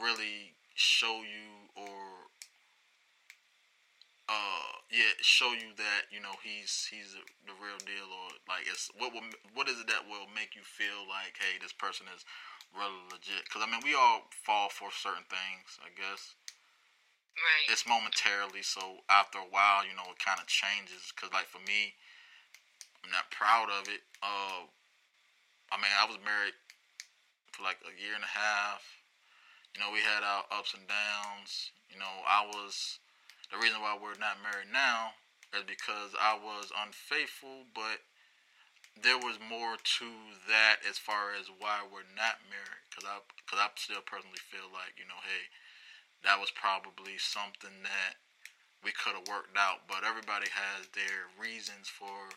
really show you or uh yeah show you that you know he's he's the real deal or like it's what will what is it that will make you feel like hey this person is really legit because i mean we all fall for certain things i guess right. it's momentarily so after a while you know it kind of changes because like for me i'm not proud of it uh i mean i was married for like a year and a half you know we had our ups and downs you know i was the reason why we're not married now is because i was unfaithful but there was more to that as far as why we're not married because i because i still personally feel like you know hey that was probably something that we could have worked out. But everybody has their reasons for,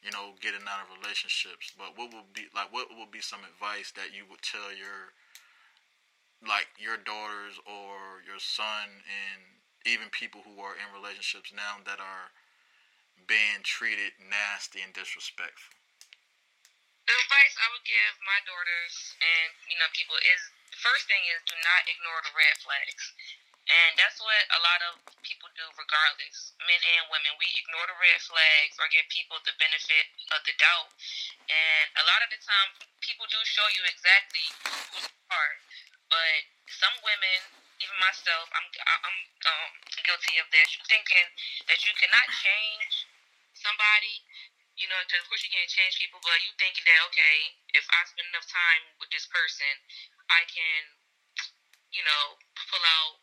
you know, getting out of relationships. But what would be like? What would be some advice that you would tell your, like your daughters or your son, and even people who are in relationships now that are being treated nasty and disrespectful? The advice I would give my daughters and you know people is first thing is do not ignore the red flags. And that's what a lot of people do regardless, men and women. We ignore the red flags or give people the benefit of the doubt. And a lot of the time people do show you exactly who you are. But some women, even myself, I'm I'm um, guilty of this. You thinking that you cannot change somebody you know, because of course you can't change people, but you thinking that okay, if I spend enough time with this person, I can, you know, pull out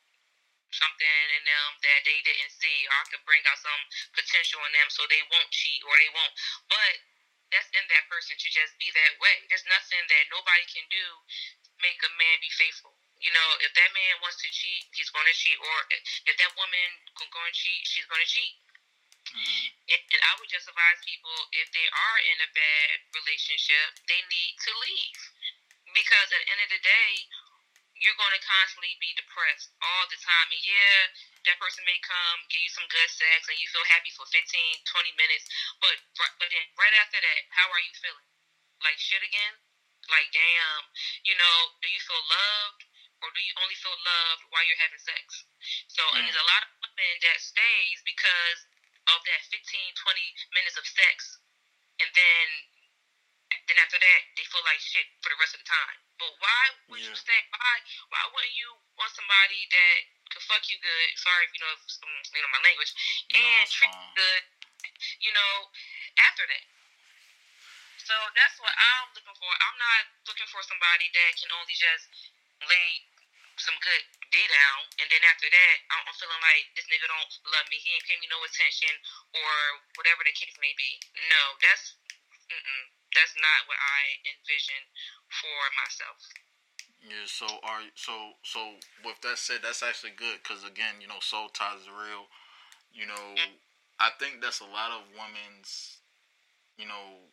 something in them that they didn't see, or I could bring out some potential in them so they won't cheat or they won't. But that's in that person to just be that way. There's nothing that nobody can do to make a man be faithful. You know, if that man wants to cheat, he's going to cheat. Or if that woman going to cheat, she's going to cheat. Mm-hmm. And, and I would just advise people if they are in a bad relationship, they need to leave. Because at the end of the day, you're going to constantly be depressed all the time. And yeah, that person may come, give you some good sex, and you feel happy for 15, 20 minutes. But but then right after that, how are you feeling? Like shit again? Like damn, you know, do you feel loved? Or do you only feel loved while you're having sex? So mm. there's a lot of women that stays because of that 15, 20 minutes of sex. And then then after that, they feel like shit for the rest of the time. But why would yeah. you stay? Why why wouldn't you want somebody that could fuck you good? Sorry if you know if, you know my language, and no, treat you good. You know, after that. So that's what I'm looking for. I'm not looking for somebody that can only just lay some good D down, and then after that, I'm feeling like this nigga don't love me. He ain't paying me no attention, or whatever the case may be. No, that's mm-mm, that's not what I envision for myself. Yeah. So are so so with that said, that's actually good because again, you know, soul ties is real. You know, mm-hmm. I think that's a lot of women's, you know,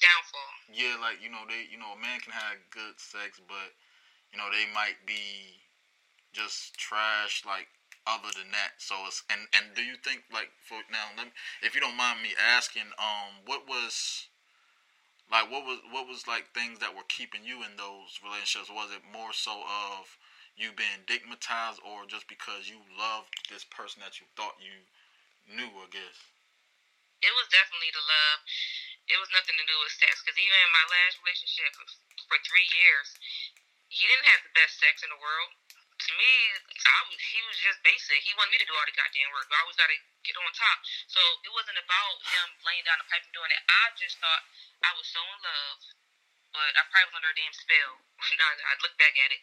downfall. Yeah, like you know, they you know, a man can have good sex, but you know, they might be just trash like other than that. So it's and and do you think like for now, let me, if you don't mind me asking, um, what was like what was what was like things that were keeping you in those relationships? Was it more so of you being stigmatized, or just because you loved this person that you thought you knew? I guess it was definitely the love. It was nothing to do with sex. Because even in my last relationship for three years, he didn't have the best sex in the world to me, I was he was just basic. He wanted me to do all the goddamn work. I always got to get on top. So it wasn't about him laying down the pipe and doing it. I just thought I was so in love, but I probably was under a damn spell. I look back at it,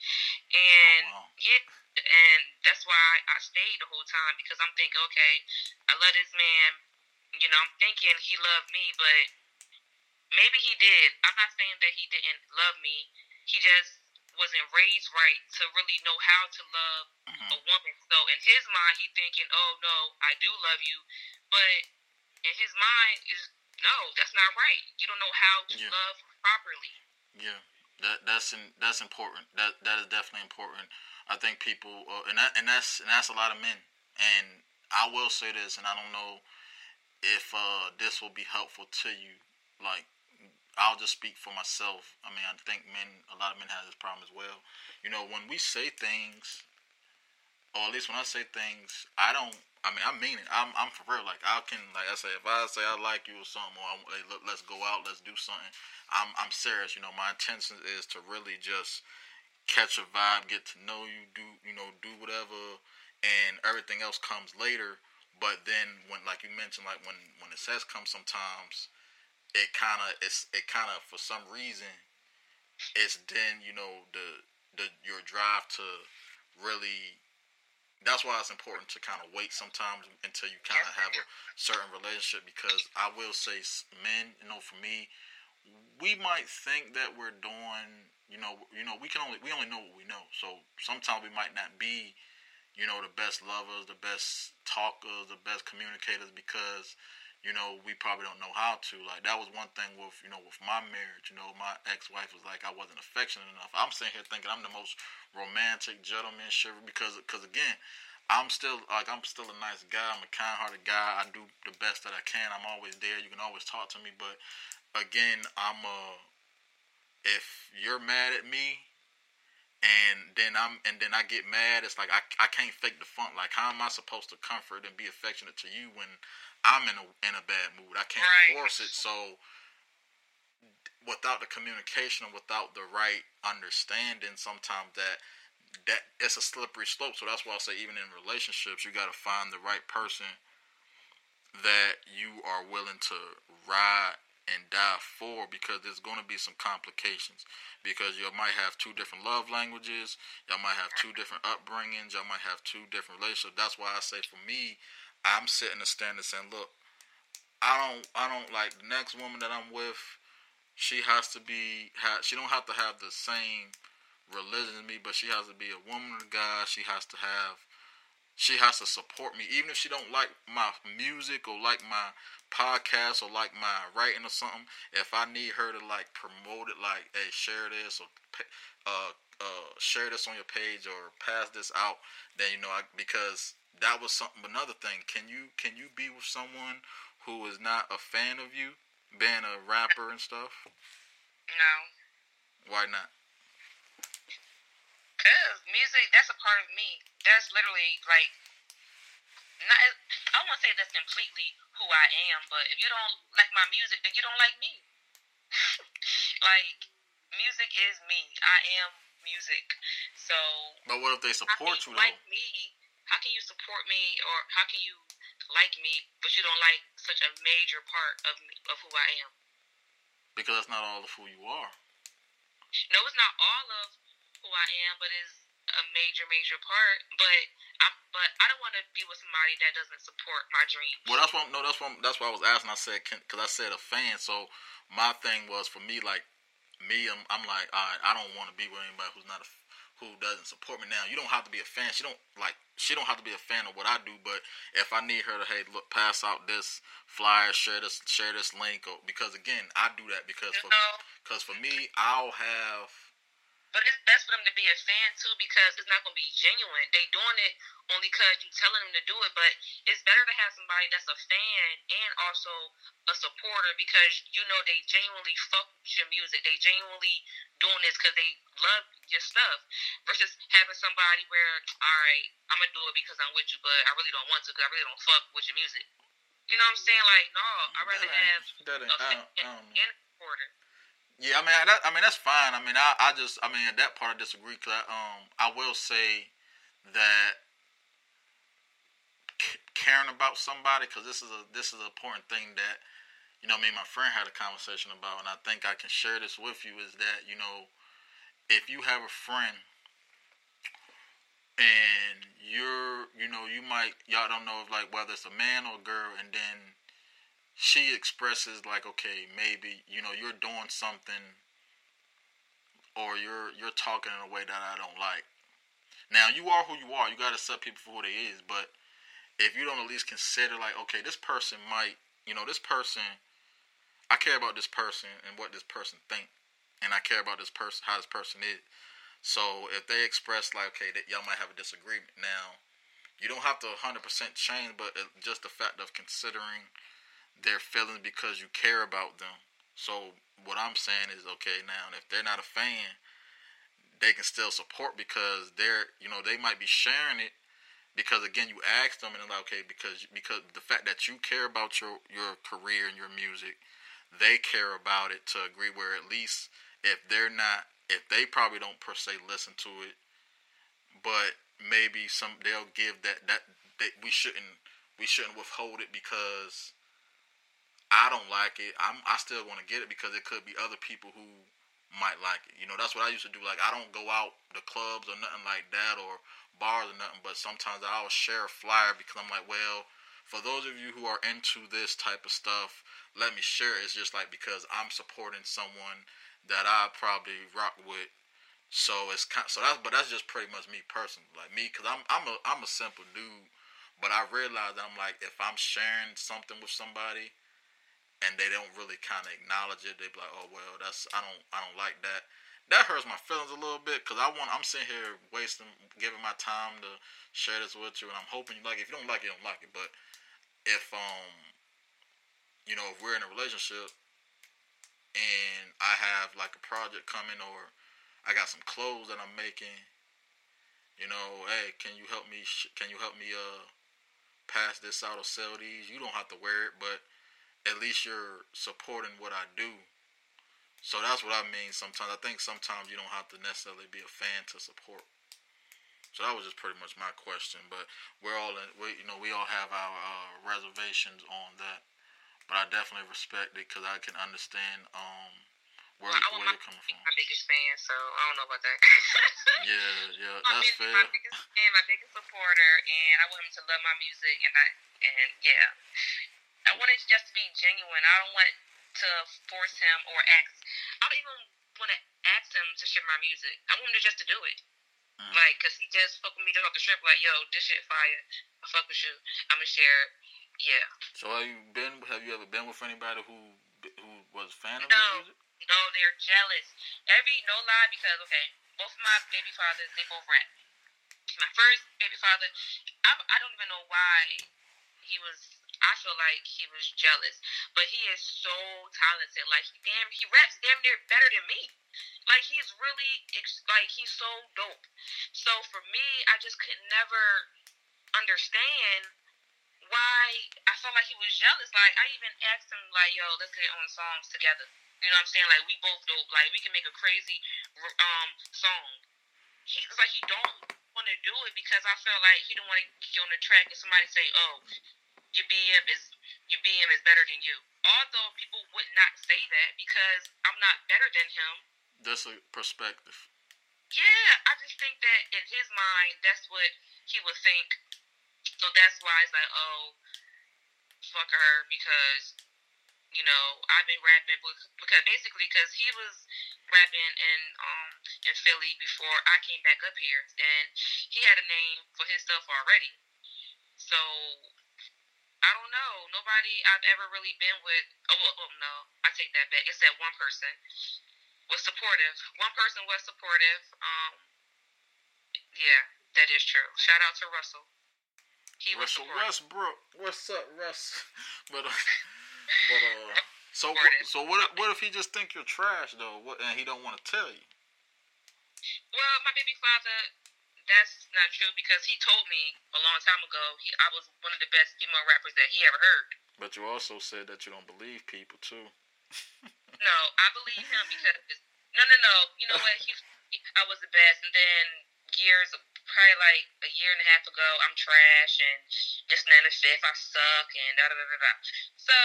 and oh, wow. yeah, and that's why I stayed the whole time because I'm thinking, okay, I love this man. You know, I'm thinking he loved me, but maybe he did. I'm not saying that he didn't love me. He just wasn't raised right to really know how to love mm-hmm. a woman. So in his mind, he thinking, "Oh no, I do love you," but in his mind is no, that's not right. You don't know how to yeah. love properly. Yeah, that that's in, that's important. That that is definitely important. I think people, uh, and that and that's and that's a lot of men. And I will say this, and I don't know if uh, this will be helpful to you. Like I'll just speak for myself. I mean, I think men, a lot of men have this problem as well. You know, when we say things, or at least when I say things, I don't. I mean, I mean it. I'm, I'm for real. Like I can, like I say, if I say I like you or something, or let's go out, let's do something. I'm, I'm serious. You know, my intention is to really just catch a vibe, get to know you, do, you know, do whatever, and everything else comes later. But then, when, like you mentioned, like when when the sex comes, sometimes it kind of it's it kind of for some reason it's then you know the the your drive to really that's why it's important to kind of wait sometimes until you kind of have a certain relationship because I will say men you know for me we might think that we're doing you know you know we can only we only know what we know. So sometimes we might not be you know the best lovers the best talkers the best communicators because you know, we probably don't know how to. Like that was one thing with, you know, with my marriage. You know, my ex-wife was like, I wasn't affectionate enough. I'm sitting here thinking I'm the most romantic gentleman shiver because, because again, I'm still like I'm still a nice guy. I'm a kind-hearted guy. I do the best that I can. I'm always there. You can always talk to me. But again, I'm a. If you're mad at me, and then I'm and then I get mad. It's like I I can't fake the funk. Like how am I supposed to comfort and be affectionate to you when I'm in a in a bad mood. I can't right. force it. So without the communication, and without the right understanding, sometimes that that it's a slippery slope. So that's why I say even in relationships, you got to find the right person that you are willing to ride and die for because there's going to be some complications because you might have two different love languages y'all might have two different upbringings y'all might have two different relationships that's why i say for me i'm setting a standard saying look i don't i don't like the next woman that i'm with she has to be she don't have to have the same religion as me but she has to be a woman of god. She has to have she has to support me. Even if she don't like my music or like my podcast or like my writing or something if i need her to like promote it like hey share this or uh uh share this on your page or pass this out then you know I, because that was something another thing can you can you be with someone who is not a fan of you being a rapper and stuff no why not Cause music, that's a part of me. That's literally like not. I won't say that's completely who I am, but if you don't like my music, then you don't like me. like music is me. I am music. So. But what if they support you, though? Like me, how can you support me, or how can you like me, but you don't like such a major part of me, of who I am? Because that's not all of who you are. No, it's not all of who I am, but it's a major, major part. But I, but I don't want to be with somebody that doesn't support my dreams. Well, that's what no, that's what that's why I was asking. I said because I said a fan. So my thing was for me, like me, I'm, I'm like, all right, I don't want to be with anybody who's not a who doesn't support me. Now you don't have to be a fan. She don't like she don't have to be a fan of what I do. But if I need her to hey look pass out this flyer, share this share this link, or because again I do that because for because for me I'll have but it's best for them to be a fan too because it's not going to be genuine. They doing it only because you telling them to do it. But it's better to have somebody that's a fan and also a supporter because you know they genuinely fuck with your music. They genuinely doing this because they love your stuff. Versus having somebody where, all right, I'm gonna do it because I'm with you, but I really don't want to because I really don't fuck with your music. You know what I'm saying? Like, no, I'd rather have a fan and a supporter. Yeah, I mean, I mean that's fine. I mean, I, I just, I mean, at that part I disagree. Cause I, um, I will say that caring about somebody, because this is a this is an important thing that, you know, me and my friend had a conversation about, and I think I can share this with you. Is that you know, if you have a friend and you're, you know, you might y'all don't know if like whether it's a man or a girl, and then she expresses like okay maybe you know you're doing something or you're you're talking in a way that I don't like. Now you are who you are. You got to accept people for who they is. But if you don't at least consider like okay, this person might you know this person. I care about this person and what this person think, and I care about this person how this person is. So if they express like okay that y'all might have a disagreement now, you don't have to 100% change, but just the fact of considering their feelings because you care about them. So what I'm saying is okay now if they're not a fan, they can still support because they're you know they might be sharing it because again you ask them and they're like okay because because the fact that you care about your your career and your music, they care about it to agree where at least if they're not if they probably don't per se listen to it, but maybe some they'll give that that they, we shouldn't we shouldn't withhold it because I don't like it. I'm I still want to get it because it could be other people who might like it. You know, that's what I used to do. Like I don't go out the clubs or nothing like that or bars or nothing, but sometimes I'll share a flyer because I'm like, well, for those of you who are into this type of stuff, let me share. It's just like because I'm supporting someone that I probably rock with. So it's kind so that's but that's just pretty much me personally. Like me, cause I'm I'm a I'm a simple dude, but I realize that I'm like if I'm sharing something with somebody and they don't really kind of acknowledge it. They be like, "Oh well, that's I don't I don't like that." That hurts my feelings a little bit because I want I'm sitting here wasting giving my time to share this with you, and I'm hoping you like. It. If you don't like it, you don't like it. But if um you know if we're in a relationship and I have like a project coming or I got some clothes that I'm making, you know, hey, can you help me? Sh- Can you help me uh pass this out or sell these? You don't have to wear it, but at least you're supporting what I do. So that's what I mean sometimes. I think sometimes you don't have to necessarily be a fan to support. So that was just pretty much my question. But we're all in, we you know we all have our uh, reservations on that. But I definitely respect it because I can understand um, where, I where you're coming from. my biggest fan, so I don't know about that. Yeah, yeah, my, that's fair. my biggest fan, my biggest supporter, and I want him to love my music, and I and yeah, I want it just to be genuine. I don't want to force him or ask. I don't even want to ask him to share my music. I want him to just to do it. Mhm. Like, cause he just fuck with me just off the strip. Like, yo, this shit fire. I fuck with you. I'ma share. it. Yeah. So have you been? Have you ever been with anybody who who was a fan of No. music? No, they're jealous. Every no lie because okay, both of my baby fathers they both rap. My first baby father, I I don't even know why he was. I feel like he was jealous, but he is so talented. Like damn, he raps damn near better than me. Like he's really like he's so dope. So for me, I just could never understand why I felt like he was jealous. Like I even asked him like, "Yo, let's get on songs together." You know what I'm saying? Like we both dope. Like we can make a crazy um song. He it's like he don't want to do it because I felt like he don't want to get on the track and somebody say, "Oh, your BM is your BM is better than you." Although people would not say that because I'm not better than him. That's a perspective. Yeah, I just think that in his mind, that's what he would think. So that's why it's like, oh, fuck her because, you know, I've been rapping because basically because he was rapping in um in Philly before I came back up here, and he had a name for his stuff already. So I don't know. Nobody I've ever really been with. Oh, well, oh no, I take that back. It's that one person was supportive. One person was supportive. Um, yeah, that is true. Shout out to Russell. He Russell. Westbrook. What's up, Russ? but uh, but uh, so what, so what? if- What if he just think you're trash though? What and he don't want to tell you? Well, my baby father, that's not true because he told me a long time ago he I was one of the best female rappers that he ever heard. But you also said that you don't believe people too. No, I believe him because no, no, no. You know what? He, I was the best, and then years, probably like a year and a half ago, I'm trash, and this and that and the fifth, I suck, and da da da da da. So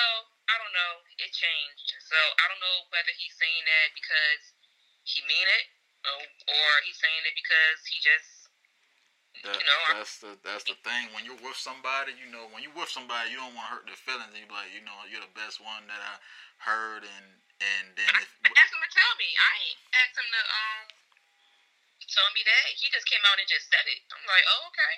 I don't know. It changed. So I don't know whether he's saying that because he mean it, or, or he's saying it because he just That, You know, that's the that's the thing. When you're with somebody, you know, when you're with somebody, you don't want to hurt their feelings. And you like, you know, you're the best one that I heard, and and then if I asked him to tell me. I ain't asked him to um tell me that. He just came out and just said it. I'm like, oh okay.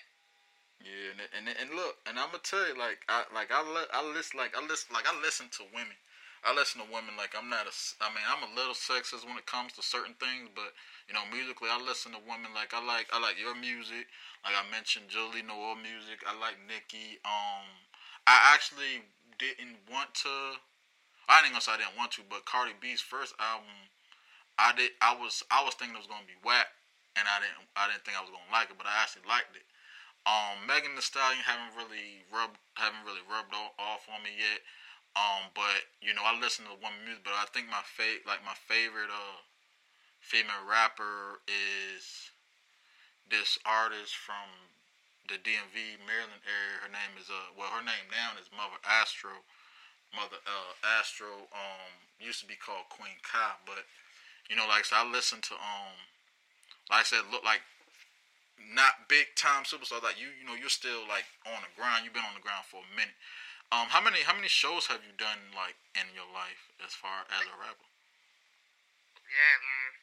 Yeah, and and, and look, and I'm gonna tell you, like I like I li- I listen like I listen like I listen to women. I listen to women like I'm not a I mean, I'm a little sexist when it comes to certain things, but you know, musically, I listen to women like I like I like your music. Like I mentioned, Jolie Noel music. I like Nicki. Um, I actually didn't want to. I ain't gonna say I didn't want to, but Cardi B's first album, I did. I was I was thinking it was gonna be whack, and I didn't. I didn't think I was gonna like it, but I actually liked it. Um, Megan Thee Stallion haven't really rubbed haven't really rubbed off on me yet. Um, but you know I listen to women music, but I think my fa- like my favorite uh female rapper is this artist from the DMV Maryland area. Her name is uh well her name now is Mother Astro. Mother uh Astro um used to be called Queen Kai, but you know like I said, I listen to um like I said look like not big time superstars like you you know you're still like on the ground you've been on the ground for a minute um how many how many shows have you done like in your life as far as a rapper Yeah, mm,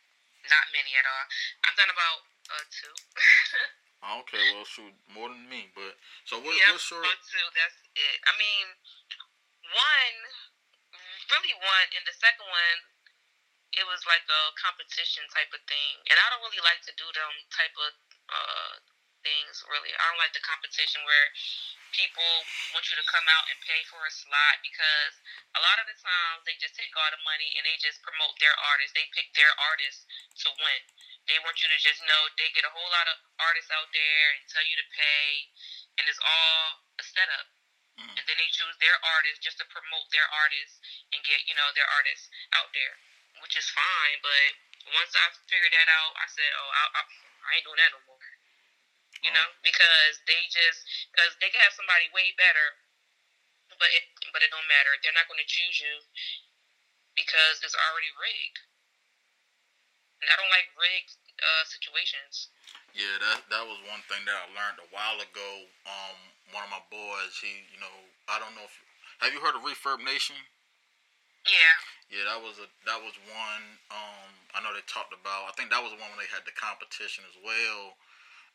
not many at all. I've done about uh two. Oh, okay well shoot more than me but so what, yeah, what's your about two. That's it. I mean, one, really one, and the second one, it was like a competition type of thing, and I don't really like to do them type of uh things. Really, I don't like the competition where people want you to come out and pay for a slot because a lot of the times they just take all the money and they just promote their artists. They pick their artists to win. They want you to just know they get a whole lot of artists out there and tell you to pay, and it's all a setup. Mhm. And then they choose their artists just to promote their artists and get you know their artists out there, which is fine. But once I figured that out, I said, oh, I, I, I ain't doing that no more. You know, because they just because they can have somebody way better, but it but it don't matter. They're not going to choose you because it's already rigged. And I don't like rigged uh, situations. Yeah, that that was one thing that I learned a while ago. Um, one of my boys, he, you know, I don't know if have you heard of Refurb Nation? Yeah. Yeah, that was a that was one. Um, I know they talked about. I think that was the one when they had the competition as well,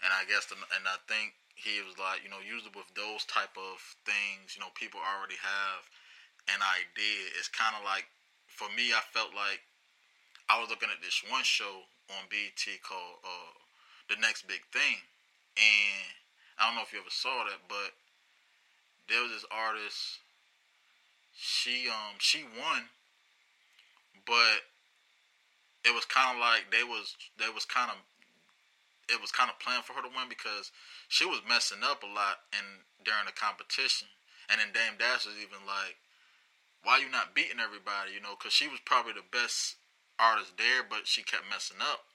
and I guess the, and I think he was like, you know, usually with those type of things, you know, people already have an idea. It's kind of like for me, I felt like I was looking at this one show on BT called uh, "The Next Big Thing," and I don't know if you ever saw that, but there was this artist. She um she won but it was kind of like they was they was kind of it was kind of planned for her to win because she was messing up a lot in during the competition, and then Dame Dash was even like, "Why you not beating everybody?" You know, because she was probably the best artist there, but she kept messing up.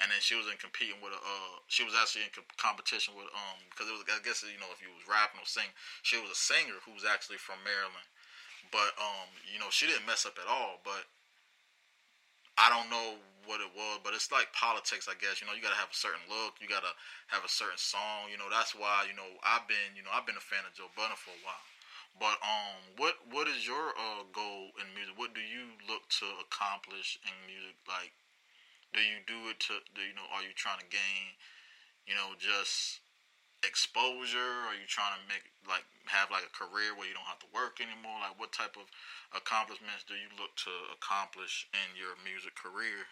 And then she was in competing with a, uh, she was actually in competition with, um, because it was, I guess, you know, if you was rapping or singing, she was a singer who was actually from Maryland. But, um, you know, she didn't mess up at all. But I don't know what it was, but it's like politics, I guess. You know, you gotta have a certain look, you gotta have a certain song. You know, that's why you know I've been, you know, I've been a fan of Joe Budden for a while. But um, what what is your uh, goal in music? What do you look to accomplish in music? Like, do you do it to? Do you know? Are you trying to gain? You know, just exposure? Are you trying to make like have like a career where you don't have to work anymore? Like, what type of accomplishments do you look to accomplish in your music career?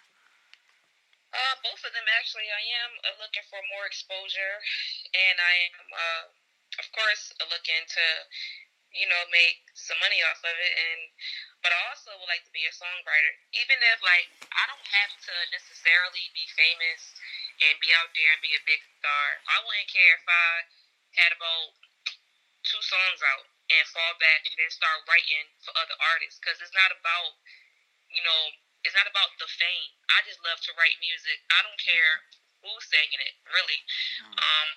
Uh, both of them actually. I am uh, looking for more exposure, and I am, uh, of course, looking to, you know, make some money off of it. And but I also would like to be a songwriter, even if like I don't have to necessarily be famous and be out there and be a big star. I wouldn't care if I had about two songs out and fall back and then start writing for other artists because it's not about you know it's not about the fame i just love to write music i don't care who's singing it really mm. um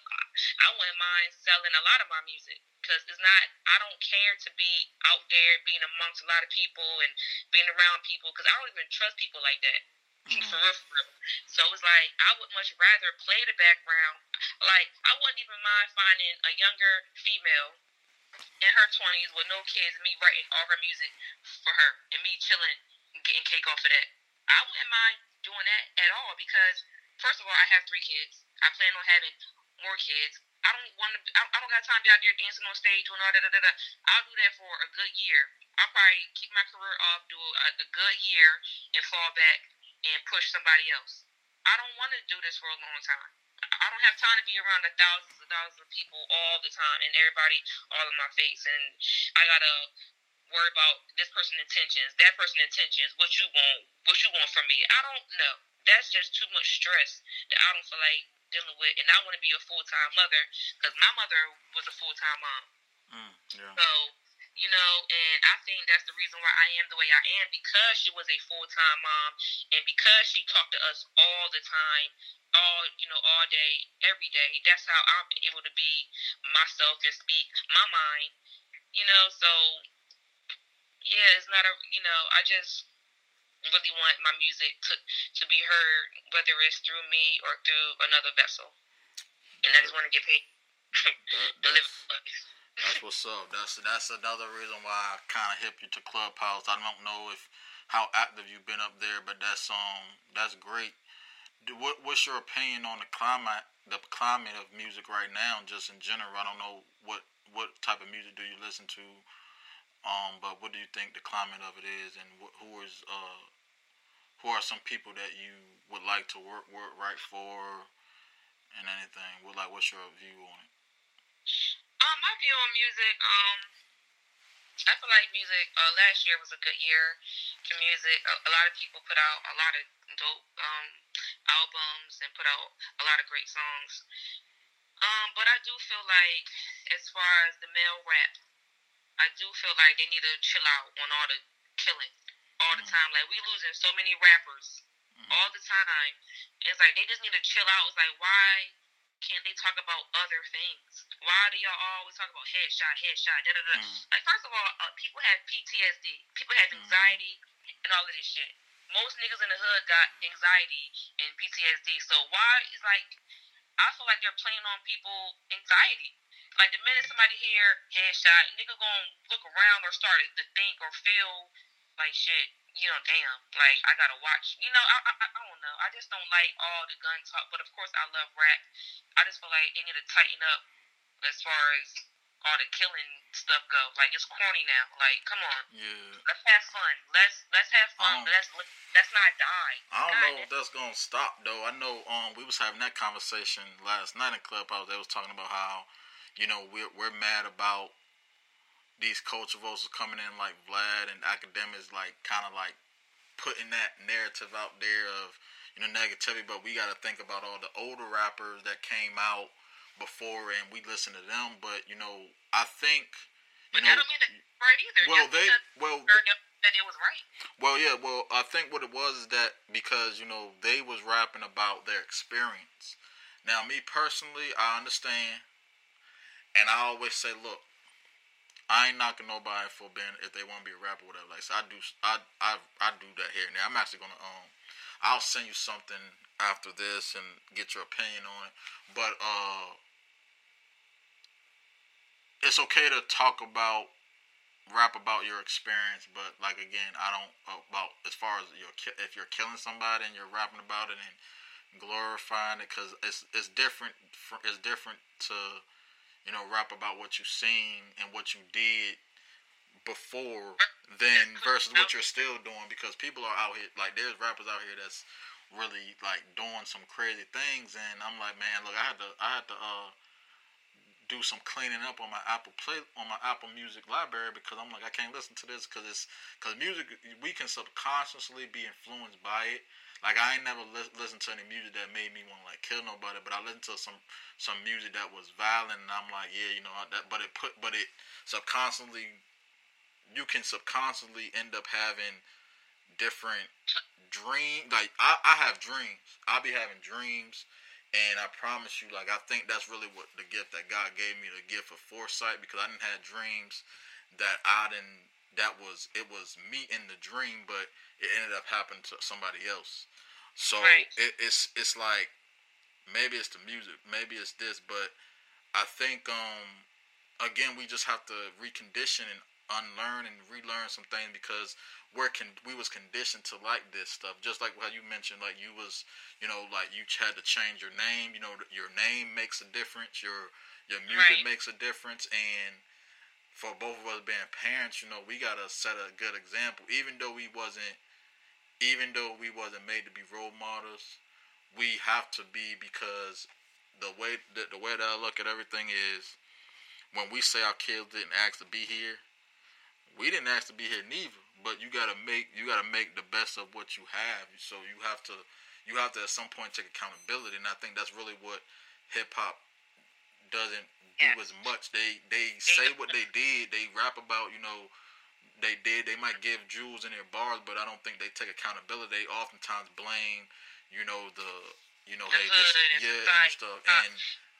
i wouldn't mind selling a lot of my music because it's not i don't care to be out there being amongst a lot of people and being around people because i don't even trust people like that mm. for real, for real. So it's like I would much rather play the background. Like I wouldn't even mind finding a younger female in her twenties with no kids, me writing all her music for her, and me chilling, getting cake off of that. I wouldn't mind doing that at all because first of all, I have three kids. I plan on having more kids. I don't want to. I don't got time to be out there dancing on stage doing all that. Da, da, da. I'll do that for a good year. I'll probably kick my career off, do a, a good year, and fall back and push somebody else. I don't want to do this for a long time. I don't have time to be around the thousands and thousands of people all the time and everybody all in my face and I gotta worry about this person intentions, that person intentions, what you want, what you want from me. I don't know. That's just too much stress that I don't feel like dealing with, and I want to be a full time mother because my mother was a full time mom. Mm, yeah. So you know, and I think that's the reason why I am the way I am because she was a full time mom and because she talked to us all the time all you know all day every day that's how i'm able to be myself and speak my mind you know so yeah it's not a you know i just really want my music to to be heard whether it's through me or through another vessel and i just want to get paid. That, that's, that's what's up. That's that's another reason why i kind of hip you to Clubhouse. I don't know if how active you've been up there but that song that's great. What what's your opinion on the climate the climate of music right now just in general? I don't know what what type of music do you listen to um but what do you think the climate of it is and wh- who is uh who are some people that you would like to work work right for and anything? What like what's your view on it um my view on music um I feel like music. Uh, last year was a good year for music. A, a lot of people put out a lot of dope um, albums and put out a lot of great songs. Um, but I do feel like, as far as the male rap, I do feel like they need to chill out on all the killing all the mm-hmm. time. Like we losing so many rappers mm-hmm. all the time. It's like they just need to chill out. It's like why can't they talk about other things? Why do y'all always talk about headshot, headshot, da da da? Mm. Like, first of all, uh, people have PTSD, people have mm. anxiety, mm. and all of this shit. Most niggas in the hood got anxiety and PTSD. So why is like, I feel like they're playing on people anxiety. Like the minute somebody hear headshot, nigga gonna look around or start to think or feel like shit you know, damn, like I gotta watch. You know, I, I I don't know. I just don't like all the gun talk, but of course I love rap. I just feel like they need to tighten up as far as all the killing stuff go. Like it's corny now. Like come on, yeah. Let's have fun. Let's let's have fun. Let's let's not die. I don't God, know if that's gonna stop though. I know um we was having that conversation last night in Clubhouse. They was talking about how you know we're we're mad about these culture votes coming in like Vlad and Akademiks like kind of like putting that narrative out there of you know negativity, but we got to think about all the older rappers that came out before and we listen to them. But you know, I think. You but know, that don't mean that right either. Well, they well. That it was right. Well, yeah. Well, I think what it was is that because you know they was rapping about their experience. Now, me personally, I understand, and I always say, look, I ain't knocking nobody for being if they want to be a rapper whatever. Like so I do, I I I do that here and there. I'm actually gonna um, I'll send you something after this and get your opinion on it. But uh, it's okay to talk about rap about your experience, but like again, I don't about as far as your if you're killing somebody and you're rapping about it and glorifying it because it's it's different. It's different to you know, rap about what you've seen and what you did before then versus what you're still doing because people are out here like there's rappers out here that's really like doing some crazy things and I'm like man look I had to I had to uh do some cleaning up on my Apple play on my Apple Music library because I'm like I can't listen to this because it's because music we can subconsciously be influenced by it like I ain't never li- listened to any music that made me want to like kill nobody, but I listened to some some music that was violent, and I'm like, yeah, you know that. But it put, but it subconsciously, you can subconsciously end up having different dream. Like I, I have dreams. I'll be having dreams. And I promise you, like I think that's really what the gift that God gave me, the gift of foresight, because I didn't have dreams that I didn't that was it was me in the dream, but it ended up happening to somebody else. So right. it, it's it's like maybe it's the music, maybe it's this, but I think um again we just have to recondition and unlearn and relearn some things because we're con- we was conditioned to like this stuff just like how you mentioned like you was you know like you had to change your name you know your name makes a difference your your music right. makes a difference and for both of us being parents you know we gotta set a good example even though we wasn't even though we wasn't made to be role models, we have to be because the way that the way that I look at everything is when we say our kids didn't ask to be here, we didn't ask to be here neither. But you gotta make you gotta make the best of what you have. So you have to you have to at some point take accountability, and I think that's really what hip hop doesn't do as much. They they say what they did. They rap about you know they did. They might give jewels in their bars, but I don't think they take accountability. They oftentimes blame, you know, the, you know, the hey, this, yeah, and stuff. Uh, and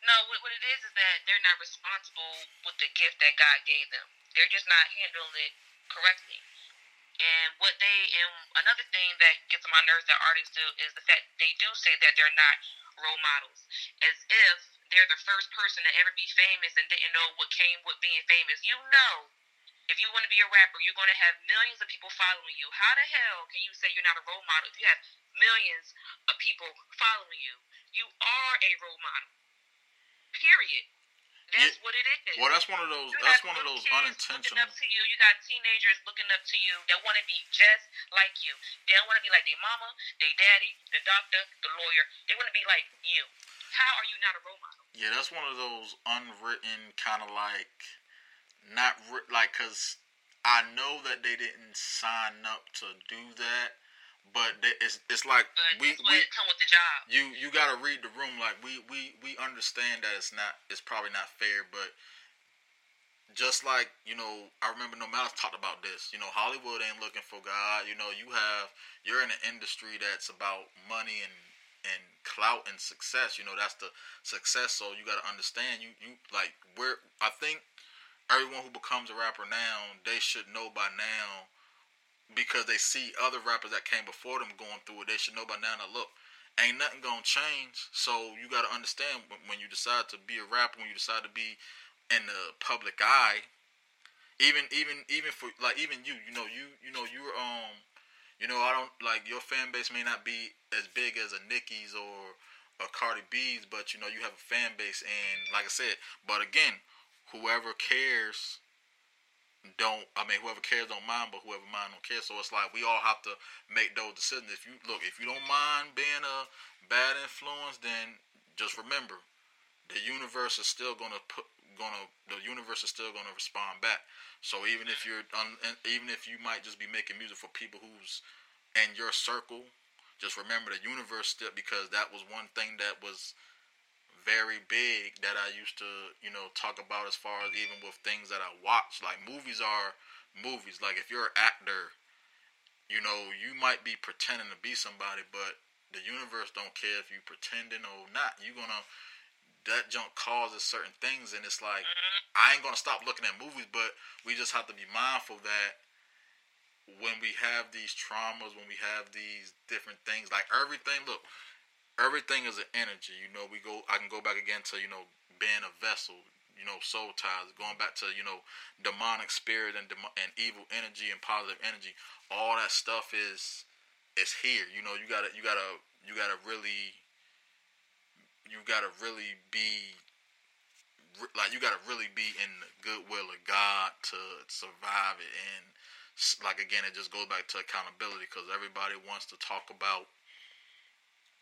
no, what, what it is is that they're not responsible with the gift that God gave them. They're just not handling it correctly. And what they and another thing that gets on my nerves that artists do is the fact they do say that they're not role models, as if they're the first person to ever be famous and didn't know what came with being famous. You know if you want to be a rapper, you're going to have millions of people following you. How the hell can you say you're not a role model if you have millions of people following you? You are a role model. Period. That's yeah. what it is. Well, that's one of those. You that's one of those unintentional. Looking up to you, you got teenagers looking up to you that want to be just like you. They don't want to be like their mama, their daddy, the doctor, the lawyer. They want to be like you. How are you not a role model? Yeah, that's one of those unwritten kind of like not re- like because I know that they didn't sign up to do that, but they, it's it's like but we we come with the job. You you got to read the room. Like we we we understand that it's not it's probably not fair, but just like you know, I remember No Malice talked about this. You know, Hollywood ain't looking for God. You know, you have you're in an industry that's about money and and clout and success. You know, that's the success. So you got to understand. You you like where I think everyone who becomes a rapper now, they should know by now because they see other rappers that came before them going through it. They should know by now. That look, ain't nothing gonna change. So you got to understand when you decide to be a rapper, when you decide to be in the public eye, even even even for like even you, you know, you you know you're um you know, I don't like your fan base may not be as big as a Nicki's or a Cardi B's, but you know, you have a fan base, and like I said, but again, whoever cares don't I mean whoever cares don't mind, but whoever mind don't care. So it's like we all have to make those decisions. If you look, if you don't mind being a bad influence, then just remember the universe is still gonna put gonna the universe is still gonna respond back. So even if you're un, even if you might just be making music for people who's in your circle, just remember the universe still because that was one thing that was very big that I used to, you know, talk about as far as even with things that I watch. Like movies are movies. Like if you're an actor, you know, you might be pretending to be somebody, but the universe don't care if you pretending or not. You're gonna that junk causes certain things, and it's like I ain't gonna stop looking at movies, but we just have to be mindful that when we have these traumas, when we have these different things, like everything, look, everything is an energy. You know, we go. I can go back again to you know being a vessel. You know, soul ties, going back to you know demonic spirit and dem- and evil energy and positive energy. All that stuff is is here. You know, you gotta you gotta you gotta really you gotta really be like you gotta really be in the goodwill of God to survive it. And like again, it just goes back to accountability because everybody wants to talk about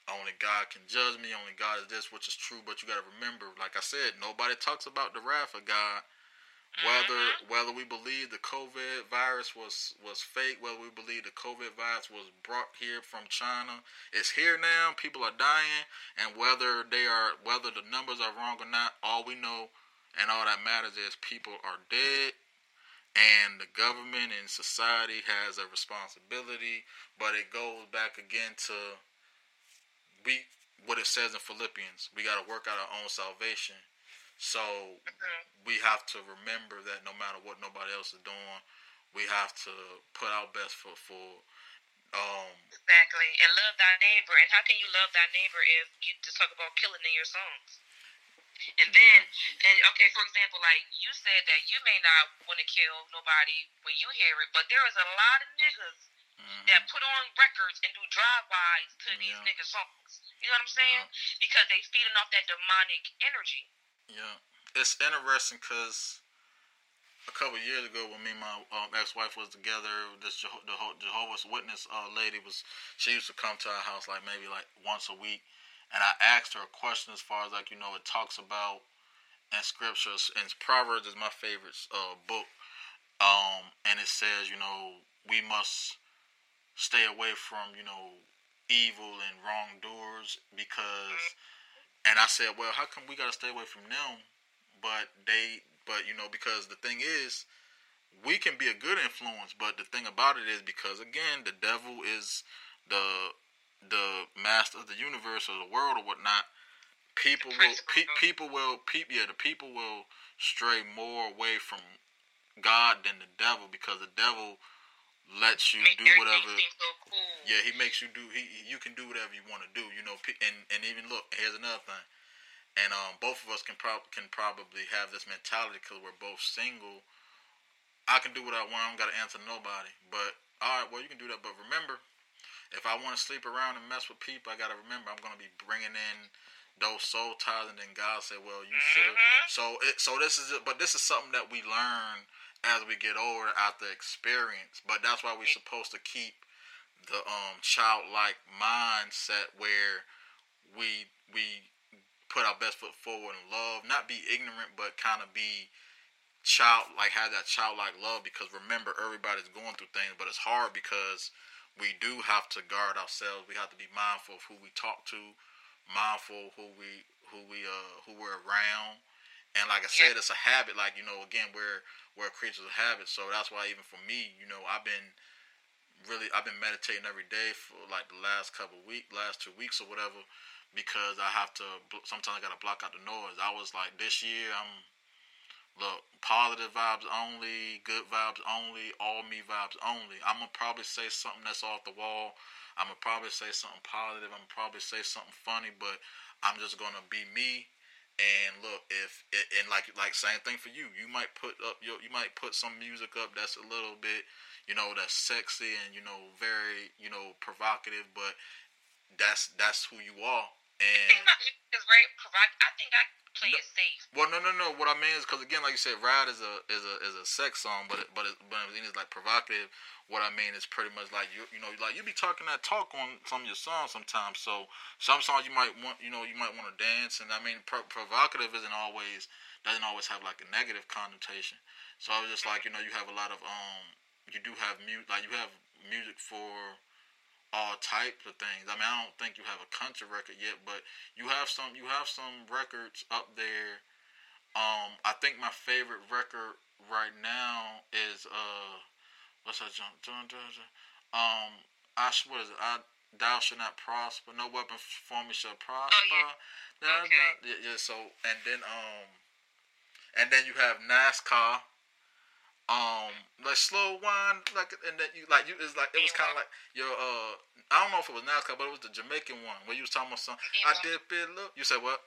only God can judge me, only God is this, which is true. But you gotta remember, like I said, nobody talks about the wrath of God whether Mm-hmm. whether we believe the COVID virus was was fake, whether we believe the COVID virus was brought here from China, it's here now. People are dying, and whether they are whether the numbers are wrong or not, all we know and all that matters is people are dead, and the government and society has a responsibility. But it goes back again to we what it says in Philippians. We got to work out our own salvation. So Mhm. we have to remember that no matter what nobody else is doing, we have to put our best foot forward. Um, Exactly. And love thy neighbor. And how can you love thy neighbor if you just talk about killing in your songs? And then, and okay, for example, like you said that you may not want to kill nobody when you hear it, but there is a lot of niggas mhm, that put on records and do drive-bys to these Yeah. niggas' songs. You know what I'm saying? Because they feeding off that demonic energy. yeah, it's interesting because a couple of years ago, when me and my um, ex-wife was together, this Jeho- the Jeho- Jehovah's Witness uh, lady was she used to come to our house like maybe like once a week, and I asked her a question as far as like you know it talks about in scriptures and Proverbs is my favorite uh, book, um, and it says you know we must stay away from you know evil and wrongdoers because and I said well how come we got to stay away from them? But they but you know because the thing is we can be a good influence but the thing about it is because again the devil is the the master of the universe or the world or whatnot people will pe- people will pe- yeah the people will stray more away from God than the devil because the devil lets you Make do whatever so cool. yeah, he makes you do. He you can do whatever you want to do. You know, and and even look. Here's another thing. And um, both of us can prob can probably have this mentality because we're both single. I can do what I want. I don't got to answer to nobody. But all right, well you can do that. But remember, if I want to sleep around and mess with people, I got to remember I'm gonna be bringing in those soul ties, and then God said, "Well, you should have." Mhm. So it so this is it, but this is something that we learn as we get older after experience. But that's why we're supposed to keep the um childlike mindset where we we put our best foot forward in love, not be ignorant, but kind of be child like have that childlike love. Because remember, everybody's going through things, but it's hard because we do have to guard ourselves. We have to be mindful of who we talk to, mindful who we who we uh who we're around. And like I said, it's a habit. Like you know, again, we're we're creatures of habit. So that's why even for me, you know, I've been really I've been meditating every day for like the last couple week, last two weeks or whatever, because I have to. Sometimes I gotta block out the noise. I was like, this year I'm look positive vibes only, good vibes only, all me vibes only. I'm gonna probably say something that's off the wall. I'm gonna probably say something positive. I'm gonna probably say something funny, but I'm just gonna be me and look, if and like like same thing for you, you might put up your you might put some music up that's a little bit, you know, that's sexy and you know very you know provocative, but that's that's who you are. And I think it's very provocative. I think I play no, it safe. Well, no, no, no. What I mean is because again, like you said, "Ride" is a is a is a sex song, but it, but it, but it's like provocative. What I mean is pretty much like you you know like you be talking that talk on some of your songs sometimes. So some songs you might want you know you might want to dance, and I mean pro- provocative isn't always doesn't always have like a negative connotation. So I was just like you know you have a lot of um you do have mute like you have music for all types of things. I mean, I don't think you have a country record yet, but you have some. You have some records up there. Um, I think my favorite record right now is uh, what's that? John, John, John, John. Um, I what is it? I thou shall not prosper. No weapon formed shall prosper. Oh, yeah. okay. yeah, yeah. So and then um, and then you have NASCAR um like slow wine like and that you like you is like it was kind of like your uh I don't know if it was NASCAR but it was the Jamaican one where you was talking about something I did it look you said what?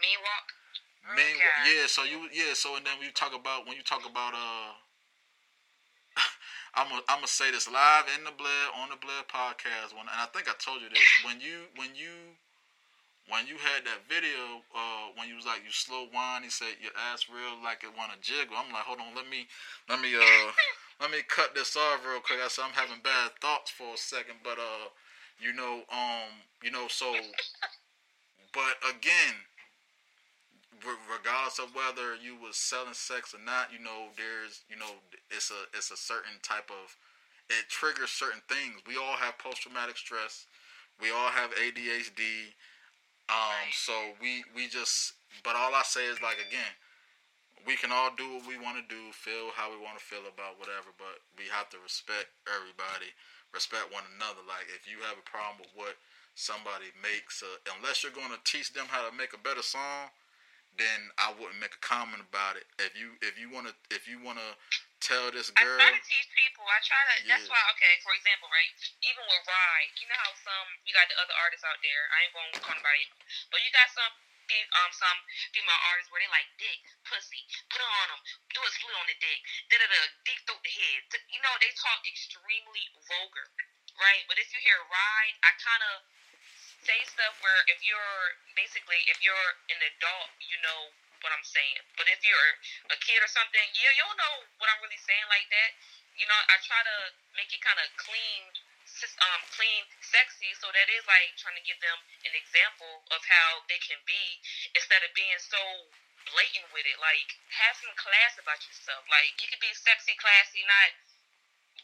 Mean walk mean walk yeah so you yeah so and then when you talk about when you talk about uh I'm gonna I'm gonna say this live in the Blair on the Blair podcast when and I think I told you this when you when you when you had that video, uh, when you was like you slow wine, he said your ass real like it want to jiggle. I'm like, hold on, let me, let me, uh, let me cut this off real quick. I said I'm having bad thoughts for a second, but uh, you know, um, you know, so, but again, regardless of whether you was selling sex or not, you know, there's, you know, it's a, it's a certain type of, it triggers certain things. We all have post traumatic stress. We all have ADHD um, so we we just, but all I say is like again, we can all do what we want to do, feel how we want to feel about whatever, but we have to respect everybody, respect one another. Like if you have a problem with what somebody makes, uh, unless you're going to teach them how to make a better song, then I wouldn't make a comment about it. If you if you want to if you want to tell this girl. I try to teach people. I try to. Yeah. That's why. Okay, for example, right? Even with Ride, you know how some you got the other artists out there. I ain't going to call anybody, but you got some. Um, some female artists where they like dick, pussy, put it on them, do a split on the dick, da da da, dick through the head. You know they talk extremely vulgar, right? But if you hear Ride, I kind of say stuff where if you're basically if you're an adult, you know what I'm saying. But if you're a kid or something, yeah, you'll know what I'm really saying like that. You know, I try to make it kind of clean, um, clean, sexy, so that is like trying to give them an example of how they can be instead of being so blatant with it. Like, have some class about yourself. Like, you could be sexy, classy, not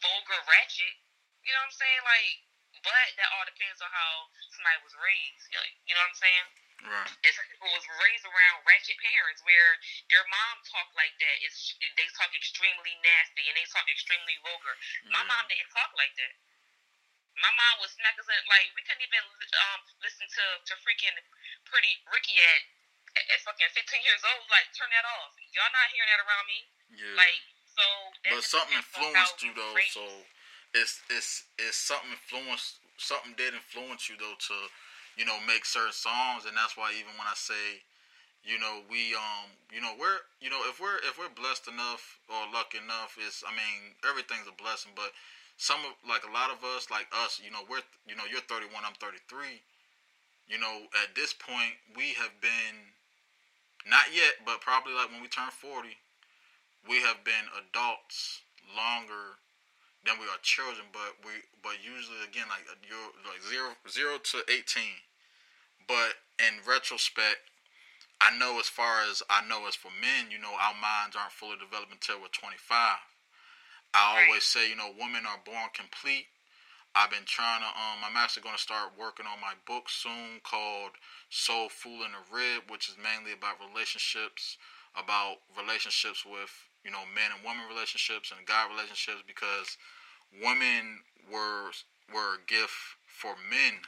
vulgar, ratchet. You know what I'm saying? Like, but that all depends on how somebody was raised. You know what I'm saying? Right. And some people was raised around ratchet parents where their mom talk like that. It's they talk extremely nasty and they talk extremely vulgar. Yeah. My mom didn't talk like that. My mom was not like we couldn't even um, listen to to freaking Pretty Ricky at, at fucking 15 years old. Like turn that off. Y'all not hearing that around me. Yeah. Like so. But something influenced you though. Raised. So it's it's it's something influenced. Something did influence you though to you know, make certain songs, and that's why even when I say, you know, we um, you know, we're you know, if we're if we're blessed enough or lucky enough, is I mean, everything's a blessing, but some of like a lot of us, like us, you know, we're you know, you're 31, I'm 33. You know, at this point, we have been not yet, but probably like when we turn 40, we have been adults longer than we are children, but we but usually again like you're like zero zero to eighteen. But in retrospect, I know as far as I know as for men, you know, our minds aren't fully developed until we're twenty five. I always say, you know, women are born complete. I've been trying to um I'm actually gonna start working on my book soon called Soul Fool in the Rib, which is mainly about relationships, about relationships with you know, man and woman relationships and God relationships because women were were a gift for men.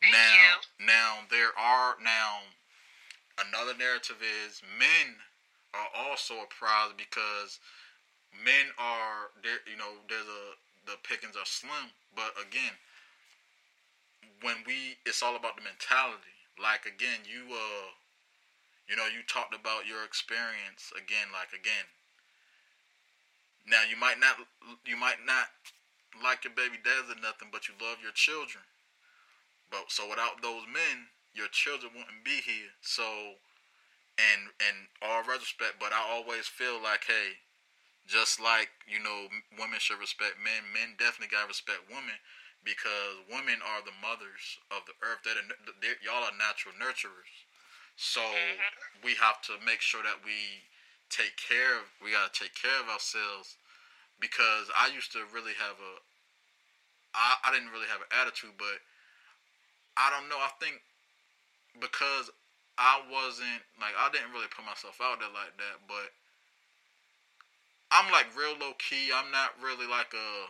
Thank now, you. now there are now another narrative is men are also a prize because men are there. You know, there's a the pickings are slim, but again, when we, it's all about the mentality. Like again, you uh, you know, you talked about your experience again. Like again, now you might not, you might not like your baby dads or nothing, but you love your children. But so without those men, your children wouldn't be here. So, and and all retrospect, but I always feel like, hey, just like you know, women should respect men. Men definitely gotta respect women because women are the mothers of the earth. They're, the, they're y'all are natural nurturers. So Mhm. we have to make sure that we take care of. We gotta take care of ourselves because I used to really have a. I I didn't really have an attitude, but I don't know. I think because I wasn't like I didn't really put myself out there like that, but I'm like real low key. I'm not really like a.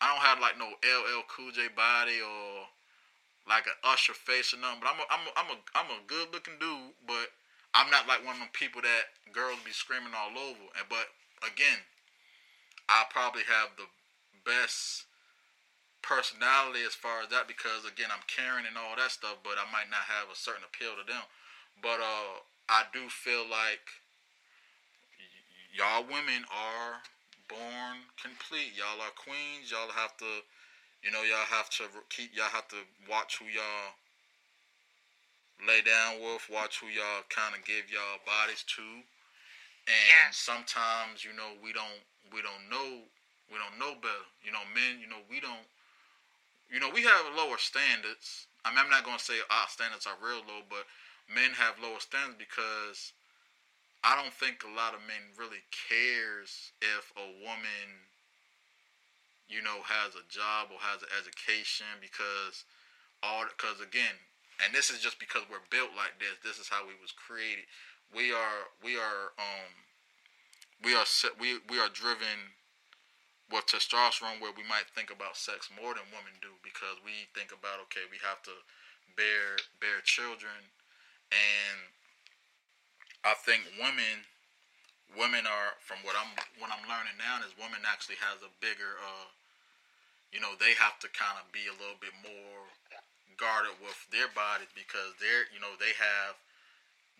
I don't have like no LL Cool J body or like an Usher face or nothing. But I'm a, I'm a, I'm a, I'm a good looking dude, but I'm not like one of them people that girls be screaming all over. And but again, I probably have the best personality as far as that because again I'm caring and all that stuff, but I might not have a certain appeal to them. But uh, I do feel like y'all women are born complete. Y'all are queens. Y'all have to, you know, y'all have to keep. Y'all have to watch who y'all lay down with. Watch who y'all kind of give y'all bodies to. And sometimes, you know, we don't we don't know we don't know better. You know, men, you know, we don't you know, we have lower standards. I mean, I'm not gonna say our standards are real low, but men have lower standards because I don't think a lot of men really cares if a woman, you know, has a job or has an education because all because again, and this is just because we're built like this. This is how we was created. We are we are um we are we we are driven with testosterone where we might think about sex more than women do because we think about okay we have to bear bear children and I think women women are from what I'm what I'm learning now is women actually has a bigger uh you know they have to kind of be a little bit more guarded with their bodies because they're you know they have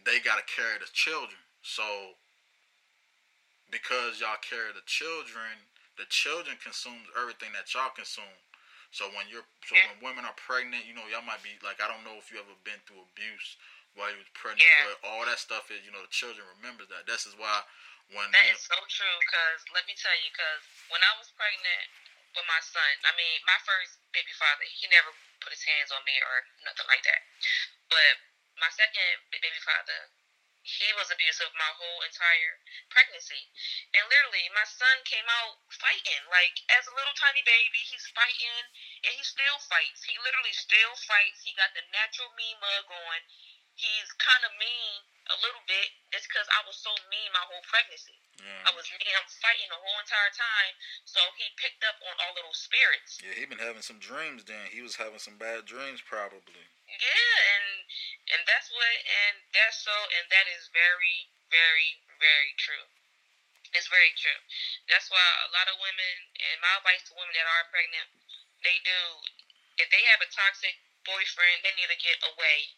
they got to carry the children so because y'all carry the children the children consumes everything that y'all consume so when you're so when women are pregnant you know y'all might be like I don't know if you ever been through abuse while you was pregnant Yeah. but all that stuff is you know the children remembers that this is why when That you so true. Cause let me tell you, cause when I was pregnant with my son, I mean, my first baby father, he never put his hands on me or nothing like that. But my second baby father, he was abusive my whole entire pregnancy. And literally, my son came out fighting. Like, as a little tiny baby, he's fighting and he still fights. He literally still fights. He got the natural mean mug on. He's kind of mean a little bit just because I was so mean my whole pregnancy. I was mean. I'm fighting the whole entire time. So he picked up on all of those spirits. yeah he been having some dreams then he was having some bad dreams probably Yeah, and and that's what and that's so and that is very very very true. It's very true. That's why a lot of women and my advice to women that are pregnant, they do if they have a toxic boyfriend, they need to get away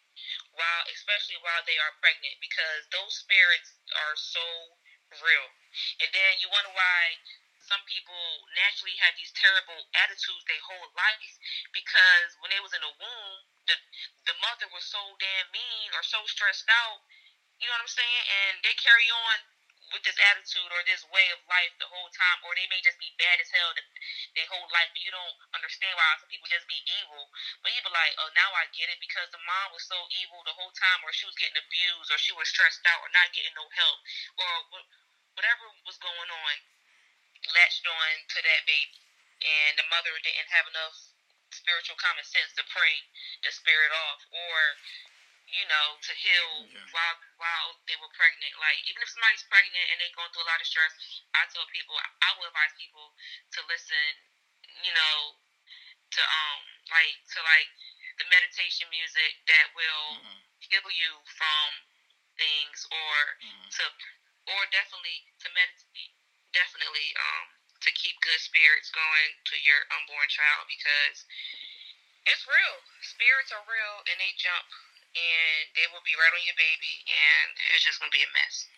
while especially while they are pregnant because those spirits are so real. And then you wonder why some people naturally have these terrible attitudes their whole life because when they was in the womb, the the mother was so damn mean or so stressed out. You know what I'm saying? And they carry on with this attitude or this way of life the whole time, or they may just be bad as hell the, their whole life, and you don't understand why some people just be evil. But you be like, oh, now I get it because the mom was so evil the whole time, or she was getting abused, or she was stressed out, or not getting no help, or whatever was going on, latched on to that baby, and the mother didn't have enough spiritual common sense to pray the spirit off, or you know, to heal Yeah. while while they were pregnant. Like even if somebody's pregnant and they're going through a lot of stress, I tell people I will advise people to listen you know, to um like to like the meditation music that will mm-hmm. heal you from things or mm-hmm. to or definitely to meditate definitely um to keep good spirits going to your unborn child because it's real. Spirits are real and they jump and they will be right on your baby and it's just gonna be a mess.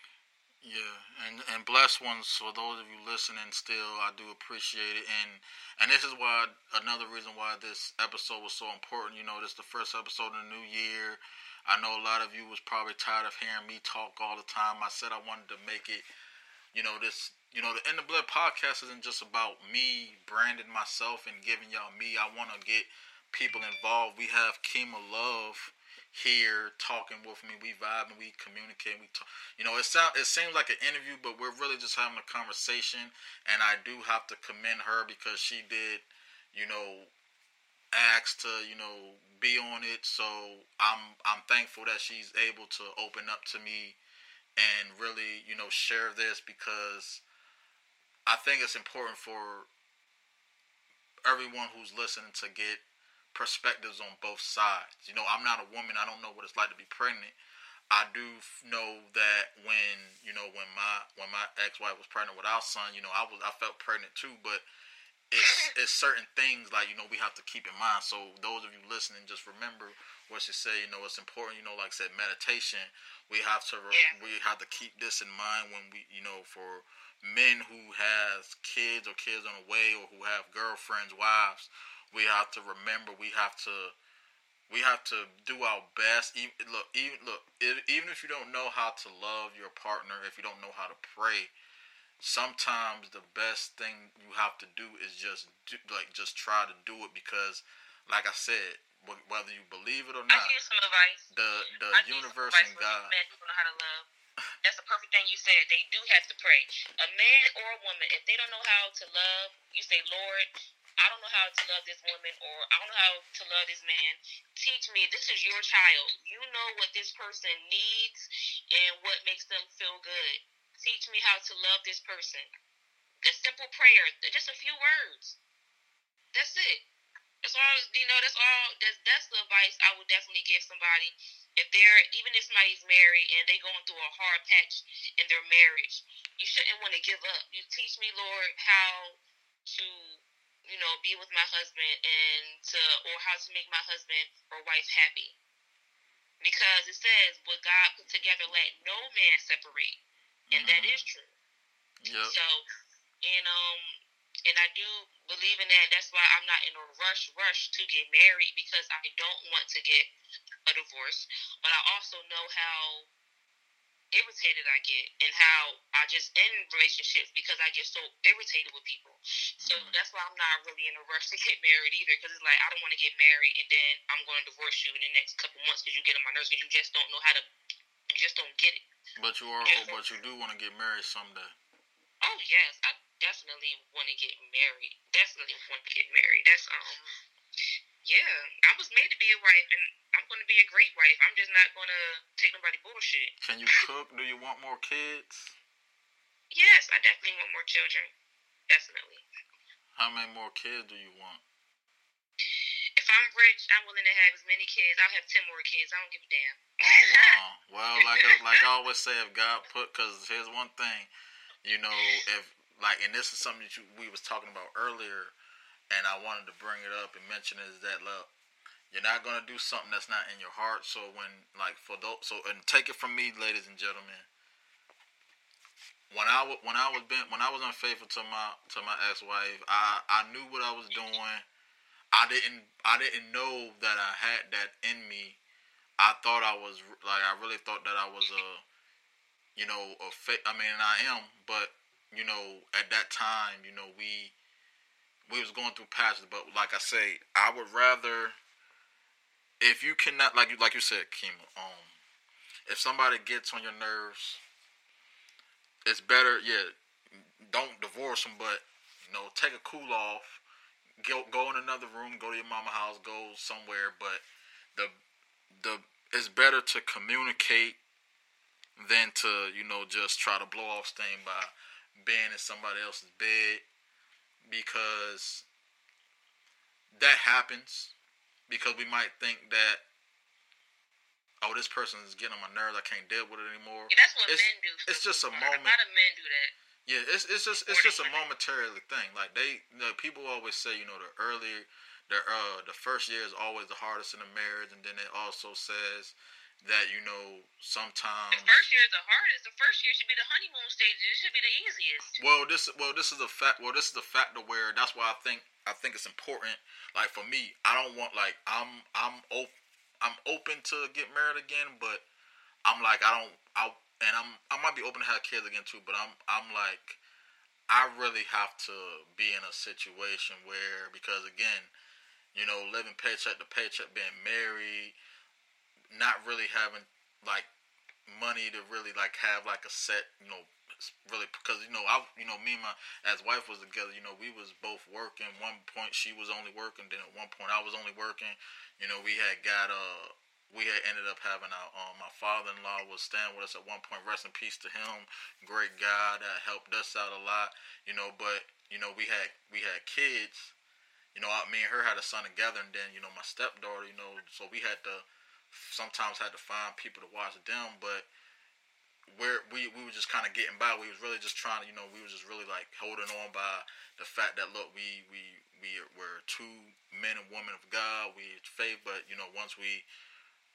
Yeah, and and blessed ones for those of you listening. Still, I do appreciate it, and and this is why another reason why this episode was so important. You know, this is the first episode in the new year. I know a lot of you was probably tired of hearing me talk all the time. I said I wanted to make it, you know, this, you know, the In the Blood podcast isn't just about me branding myself and giving y'all me. I want to get people involved. We have Kima Love here talking with me. We vibe and we communicate. We talk. You know, it sound it seems like an interview, but we're really just having a conversation. And I do have to commend her because she did, you know, ask to you know be on it. So I'm I'm thankful that she's able to open up to me and really you know share this because I think it's important for everyone who's listening to get perspectives on both sides. You know, I'm not a woman. I don't know what it's like to be pregnant. I do know that when you know when my when my ex wife was pregnant with our son, you know, I was I felt pregnant too, but it's it's certain things like you know we have to keep in mind. So those of you listening, just remember what she said. You know, it's important. You know, like I said, meditation. We have to we have to keep this in mind when we you know for men who has kids or kids on the way or who have girlfriends, wives we have to remember we have to we have to do our best even, look even look even if you don't know how to love your partner if you don't know how to pray sometimes the best thing you have to do is just do, like just try to do it because like i said whether you believe it or not I some advice. the the I universe and god men who know how to love that's the perfect thing you said. They do have to pray. A man or a woman, if they don't know how to love, you say, Lord, I don't know how to love this woman or I don't know how to love this man. Teach me. This is your child. You know what this person needs and what makes them feel good. Teach me how to love this person. The simple prayer, just a few words. That's it. That's all. You know. That's all. That's that's the advice I would definitely give somebody if they're even if somebody's married and they going through a hard patch in their marriage. You shouldn't want to give up. You teach me, Lord, how to you know, be with my husband and to or how to make my husband or wife happy. Because it says what God put together let no man separate. And mm-hmm. that is true. Yep. So and um and I do believe in that. That's why I'm not in a rush rush to get married because I don't want to get a divorce. But I also know how irritated I get and how I just end relationships because I get so irritated with people. So mm-hmm. that's why I'm not really in a rush to get married either because it's like I don't want to get married and then I'm going to divorce you in the next couple months because you get on my nerves because you just don't know how to, you just don't get it. But you are, oh, but you do want to get married someday. Oh yes, I definitely want to get married. Definitely want to get married. That's um yeah, I was made to be a wife, and I'm going to be a great wife. I'm just not going to take nobody bullshit. Can you cook? Do you want more kids? Yes, I definitely want more children. Definitely. How many more kids do you want? If I'm rich, I'm willing to have as many kids. I'll have ten more kids. I don't give a damn. oh wow! Well, like like I always say, if God put, because here's one thing, you know, if like, and this is something that you, we was talking about earlier and I wanted to bring it up and mention is that look, you're not gonna do something that's not in your heart. So when like for those, so and take it from me, ladies and gentlemen. When I when I was been when I was unfaithful to my to my ex wife, I I knew what I was doing. I didn't I didn't know that I had that in me. I thought I was like I really thought that I was a, you know, a fa- I mean I am, but you know at that time, you know we we was going through patches, but like I say, I would rather if you cannot like you like you said, Kima, um, if somebody gets on your nerves, it's better, yeah, don't divorce them, but you know, take a cool off, go go in another room, go to your mama house, go somewhere, but the the it's better to communicate than to, you know, just try to blow off steam by being in somebody else's bed because that happens because we might think that oh this person is getting on my nerves I can't deal with it anymore. Yeah, that's what it's, men do. It's just a moment. A lot of men do that. Yeah, it's it's just it's just a momentary thing. Like they, you know, people always say, you know, the earlier, the uh, the first year is always the hardest in a marriage, and then it also says that you know sometimes. The first year is the hardest. The first year should be the honeymoon stage. It should be the easiest. Well, this well this is a fact. Well, this is the factor where that's why I think I think it's important. Like for me, I don't want like I'm I'm op- I'm open to get married again, but I'm like I don't I and I'm I might be open to have kids again too, but I'm I'm like I really have to be in a situation where because again, you know, living paycheck to paycheck, being married, not really having like money to really like have like a set, you know, really because you know I you know me and my as wife was together, you know, we was both working. One point she was only working, then at one point I was only working. You know, we had got uh we had ended up having our um, my father-in-law was staying with us at one point. Rest in peace to him. Great guy that helped us out a lot. You know, but you know we had we had kids. You know, I, me and her had a son together, and then you know my stepdaughter. You know, so we had to sometimes had to find people to watch them, but where we we were just kind of getting by. We was really just trying to, you know, we was just really like holding on by the fact that look, we we we were two men and women of God. We faith, but you know, once we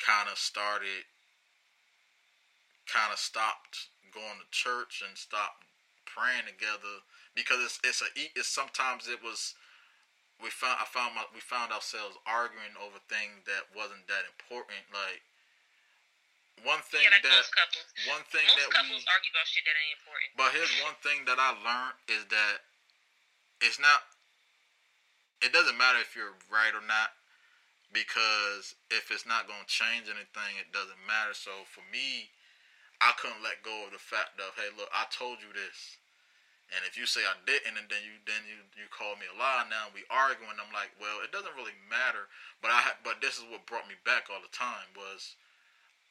kind of started, kind of stopped going to church and stopped praying together because it's it's a it's sometimes it was we found I found my, we found ourselves arguing over things that wasn't that important like one thing yeah, like that one thing most that couples we argue about shit that ain't important. but here's one thing that I learned is that it's not it doesn't matter if you're right or not because if it's not going to change anything it doesn't matter. So for me I couldn't let go of the fact of hey look I told you this and if you say I didn't and then you then you you call me a lie now we arguing I'm like well it doesn't really matter. But I but this is what brought me back all the time was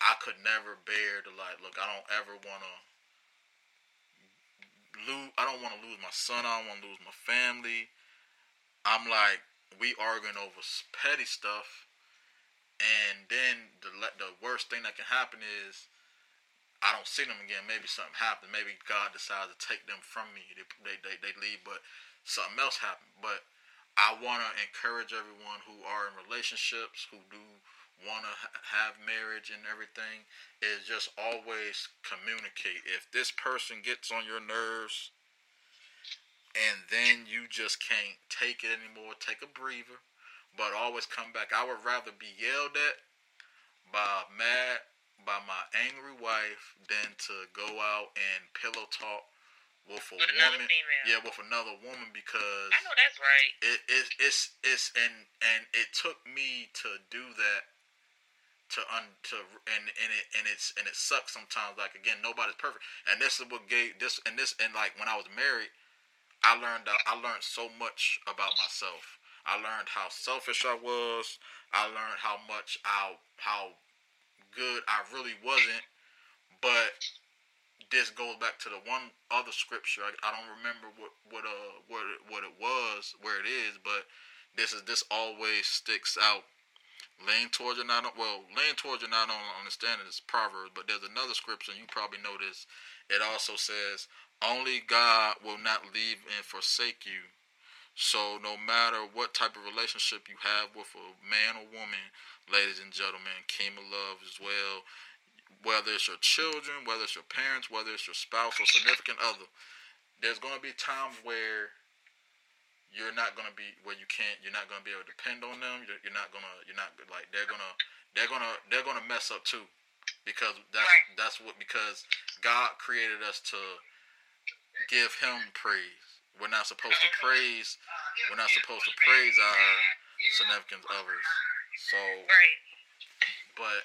I could never bear to like look I don't ever want to lose I don't want to lose my son I don't want to lose my family. I'm like we arguing over petty stuff. And then the the worst thing that can happen is I don't see them again. Maybe something happened. Maybe God decides to take them from me. They they they, they leave, but something else happened. But I want to encourage everyone who are in relationships who do want to have marriage and everything is just always communicate. If this person gets on your nerves and then you just can't take it anymore, take a breather, but always come back. I would rather be yelled at by mad by my angry wife than to go out and pillow talk with a With another woman. Yeah, with another woman because I know that's right. it, it it's it's and and it took me to do that to un to and and it and it's and it sucks sometimes. Like again nobody's perfect. And this is what gave this and this and like when I was married I learned that I learned so much about myself. I learned how selfish I was. I learned how much I how good I really wasn't but this goes back to the one other scripture. I, I don't remember what what uh what it, what it was, where it is, but this is this always sticks out. Lean towards your not well, lean towards your not on understanding is Proverbs, but there's another scripture, you probably know this. It also says, "Only God will not leave and forsake you." So no matter what type of relationship you have with a man or woman, ladies and gentlemen, Kima Love as well, whether it's your children, whether it's your parents, whether it's your spouse or significant other, there's going to be times where you're not going to be where you can't you're not going to be able to depend on them. You're, you're not going to you're not like they're going to they're going to they're going to mess up too because that's that's what because God created us to give him praise we're not supposed to praise we're not supposed to praise our significant others so Right. but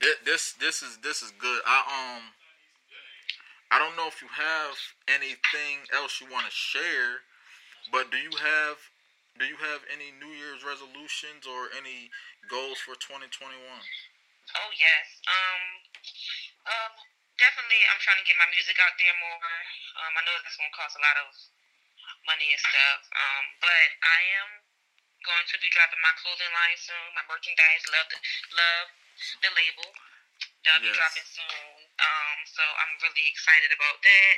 thi- this this is this is good. I um I don't know if you have anything else you want to share, but do you have do you have any New Year's resolutions or any goals for 2021? Oh yes. Um. Um. Definitely, I'm trying to get my music out there more. Um. I know that's gonna cost a lot of money and stuff. Um. But I am going to be dropping my clothing line soon. My merchandise, love the love the label. That'll yes. be dropping soon. Um, so I'm really excited about that.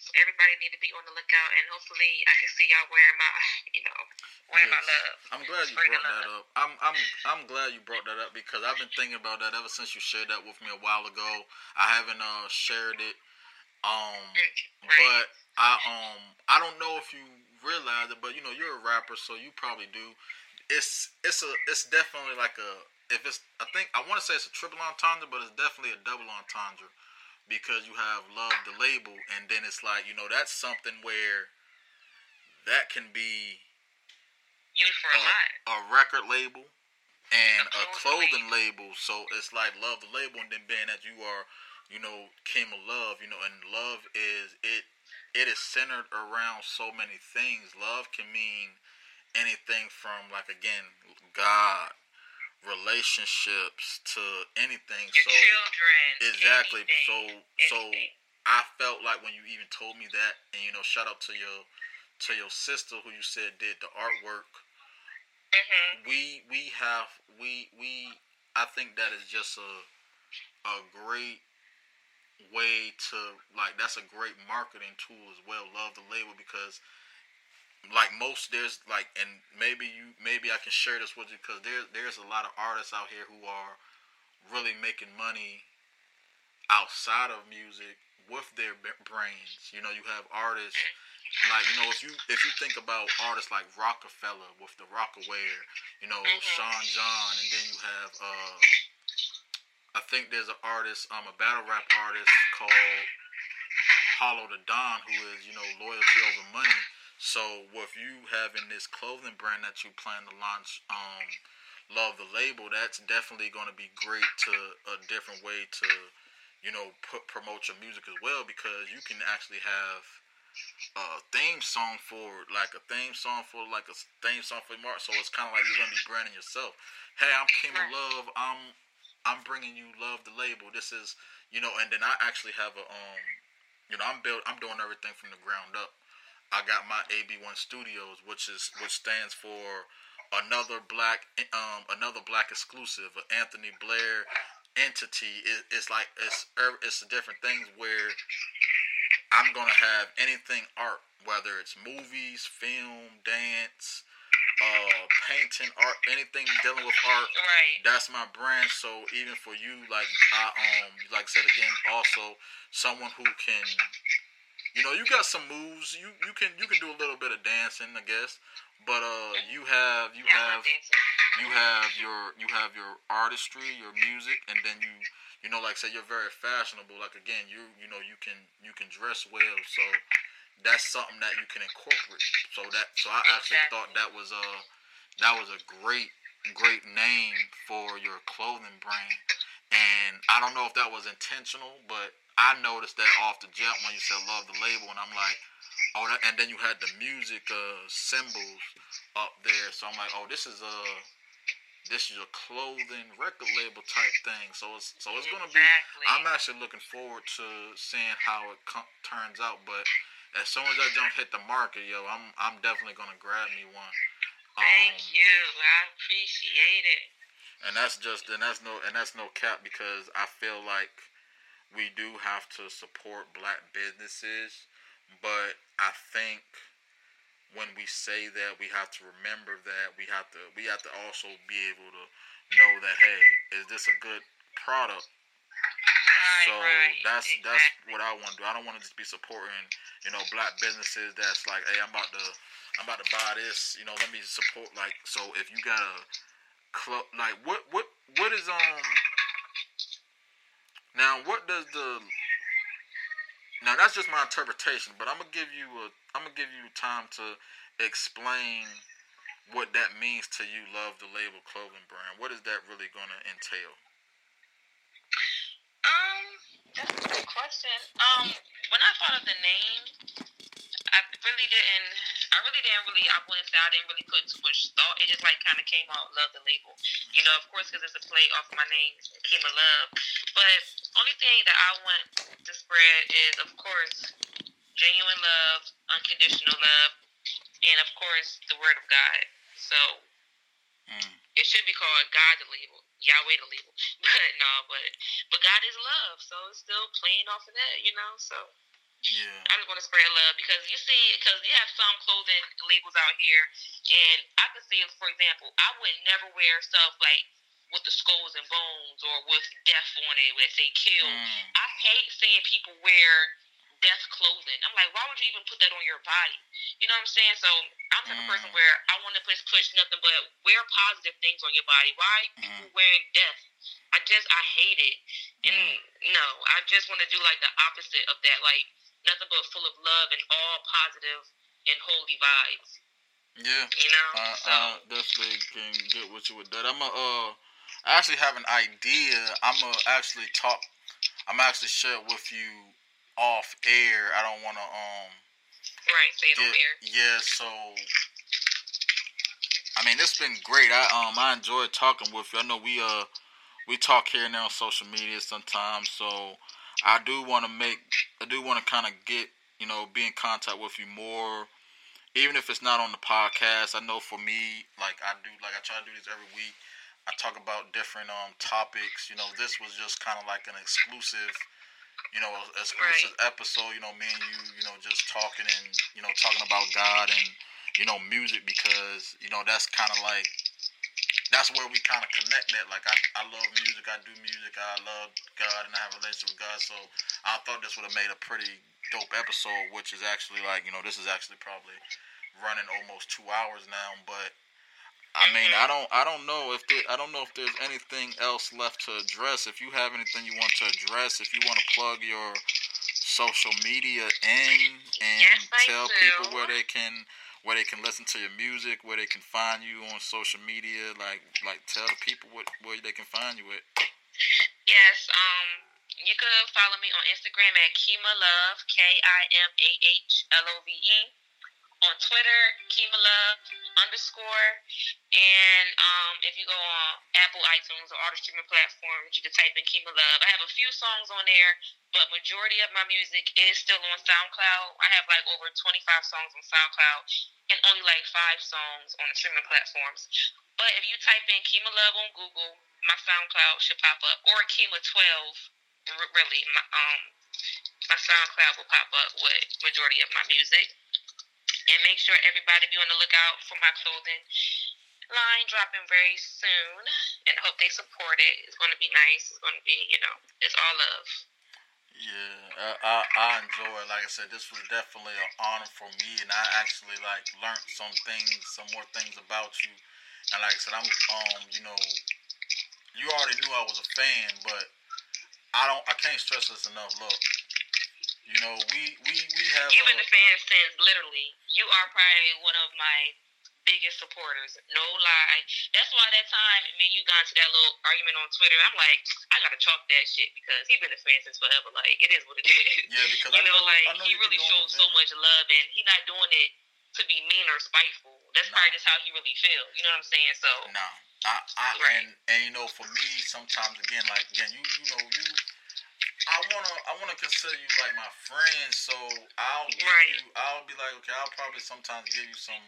So everybody need to be on the lookout, and hopefully I can see y'all wearing my, you know, wearing yes. my love. I'm glad you brought that up. I'm I'm I'm glad you brought that up because I've been thinking about that ever since you shared that with me a while ago. I haven't uh shared it, um, right. but I um I don't know if you realize it, but you know you're a rapper, so you probably do. It's it's a it's definitely like a if it's I think I want to say it's a triple entendre, but it's definitely a double entendre because you have love the label and then it's like you know that's something where that can be used for a, a lot. a record label and a, a clothing label. so it's like love the label and then being that you are you know Kima Love you know and love is it it is centered around so many things. Love can mean anything from like again God relationships to anything. Your so children, exactly. Anything, so so I felt like when you even told me that, and you know, shout out to your to your sister who you said did the artwork. Mm-hmm. We we have we we I think that is just a a great way to like that's a great marketing tool as well. Love the label because like most there's like and maybe you maybe I can share this with you because there's there's a lot of artists out here who are really making money outside of music with their brains. You know, you have artists like you know if you if you think about artists like Rockefeller with the Rocawear, you know mm-hmm. Sean John, and then you have uh I think there's an artist um a battle rap artist called Hollow Da Don who is you know loyalty over money so with you having this clothing brand that you plan to launch, um, love the label, that's definitely going to be great to a different way to, you know, put promote your music as well because you can actually have a theme song for like a theme song for like a theme song for Mark. So it's kind of like you're gonna be branding yourself. Hey, I'm King of Love. I'm I'm bringing you love the label. This is you know, and then I actually have a um, you know, I'm built. I'm doing everything from the ground up. I got my AB1 Studios, which is which stands for another black um another black exclusive, Anthony Blair entity. It, it's like it's er, it's different things where I'm gonna have anything art, whether it's movies, film, dance, uh, painting, art, anything dealing with art. Right. That's my brand. So even for you, like I um, like I said again, also someone who can you know, you got some moves. You you can you can do a little bit of dancing, I guess. But uh, you have you have you have your you have your artistry, your music, and then you you know, like say you're very fashionable. Like again, you you know you can you can dress well, so that's something that you can incorporate. So that so I actually exactly. thought that was a that was a great great name for your clothing brand. And I don't know if that was intentional, but I noticed that off the jump when you said love the label, and I'm like, oh, that, and then you had the music uh, symbols up there, so I'm like, oh, this is a this is a clothing record label type thing. So it's so it's gonna exactly. be. I'm actually looking forward to seeing how it turns out, but. As soon as that jump hit the market, yo, I'm I'm definitely gonna grab me one. Thank um, you. I appreciate it. And that's just and that's no and that's no cap because I feel like we do have to support black businesses, but I think when we say that we have to remember that we have to we have to also be able to know that hey, is this a good product? Right, so right, that's exactly. that's what I want to do. I don't want to just be supporting, you know, black businesses that's like, hey, I'm about to I'm about to buy this, you know, let me support like so if you got a club like what what what is um now, what does the now that's just my interpretation, but I'm gonna give you a I'm gonna give you time to explain what that means to you. Love the label clothing brand. What is that really gonna entail? Um, that's a good question. Um, when I thought of the name, I really didn't I really didn't really, I wouldn't say I didn't really put too much thought. It just like kind of came out, love the label. You know, of course, because it's a play off my name, Kima Love. But only thing that I want to spread is, of course, genuine love, unconditional love, and of course, the word of God. So mm. it should be called God the label, Yahweh the label. But no, but but God is love, so it's still playing off of that, you know. So yeah. I'm just gonna spread love because you see, because you have some clothing labels out here, and I can see, for example, I would never wear stuff like with the skulls and bones or with death on it, where they say kill. Mm. I hate seeing people wear death clothing. I'm like, why would you even put that on your body? You know what I'm saying? So I'm the type mm. of person mm. where I want to push push nothing but wear positive things on your body. Why mm. people wearing death? I just I hate it, and mm. no, I just want to do like the opposite of that. Like nothing but full of love and all positive and holy vibes. Yeah, you know. I, so. I definitely can get with you with that. I'm a, uh, I actually have an idea. I'm gonna actually talk. I'm actually share with you off air. I don't want to um. Right, say air. Yeah, so. I mean, it's been great. I um I enjoyed talking with you. I know we uh we talk here and there on social media sometimes, so I do want to make, I do want to kind of get, you know, be in contact with you more, even if it's not on the podcast. I know for me, like I do, like I try to do this every week. I talk about different um topics. You know, this was just kind of like an exclusive, you know, exclusive right. episode. You know, me and you, you know, just talking and you know talking about God and you know music because you know that's kind of like that's where we kind of connect that. Like I, I love music, I do music, I love God, and I have a relationship with God. So I thought this would have made a pretty dope episode, which is actually like you know this is actually probably running almost two hours now. But I mean, I don't, I don't know if there, I don't know if there's anything else left to address. If you have anything you want to address, if you want to plug your social media in and yes, tell people where they can where they can listen to your music, where they can find you on social media, like like tell the people what where they can find you at. Yes, um, you could follow me on Instagram at Kima Love, K I M A H L O V E. On Twitter, Kima Love underscore. And um, if you go on Apple, iTunes, or the streaming platforms, you can type in Kima Love. I have a few songs on there, but majority of my music is still on SoundCloud. I have like over 25 songs on SoundCloud and only like five songs on the streaming platforms. But if you type in Kima Love on Google, my SoundCloud should pop up, or Kima12. Really, my um, my SoundCloud will pop up with majority of my music and make sure everybody be on the lookout for my clothing line dropping very soon and I hope they support it. It's going to be nice. It's going to be, you know, it's all love. Yeah, I, I, I enjoy it. Like I said, this was definitely an honor for me, and I actually like learned some things, some more things about you. And like I said, I'm um, you know, you already knew I was a fan, but I don't, I can't stress this enough. Look, you know, we we we have. Even a, the fan sense, literally, you are probably one of my biggest supporters. No lie. That's why that time me and you got into that little argument on Twitter. I'm like, I gotta chalk that shit because he's been a fan since forever. Like it is what it is. Yeah, because you know, know, like know he really shows so much love, and he not doing it to be mean or spiteful. That's no. probably just how he really feels. You know what I'm saying? So no, I, I right. and and you know, for me, sometimes again, like again, you you know, you I wanna I wanna consider you like my friend, so I'll give right. you I'll be like, okay, I'll probably sometimes give you some,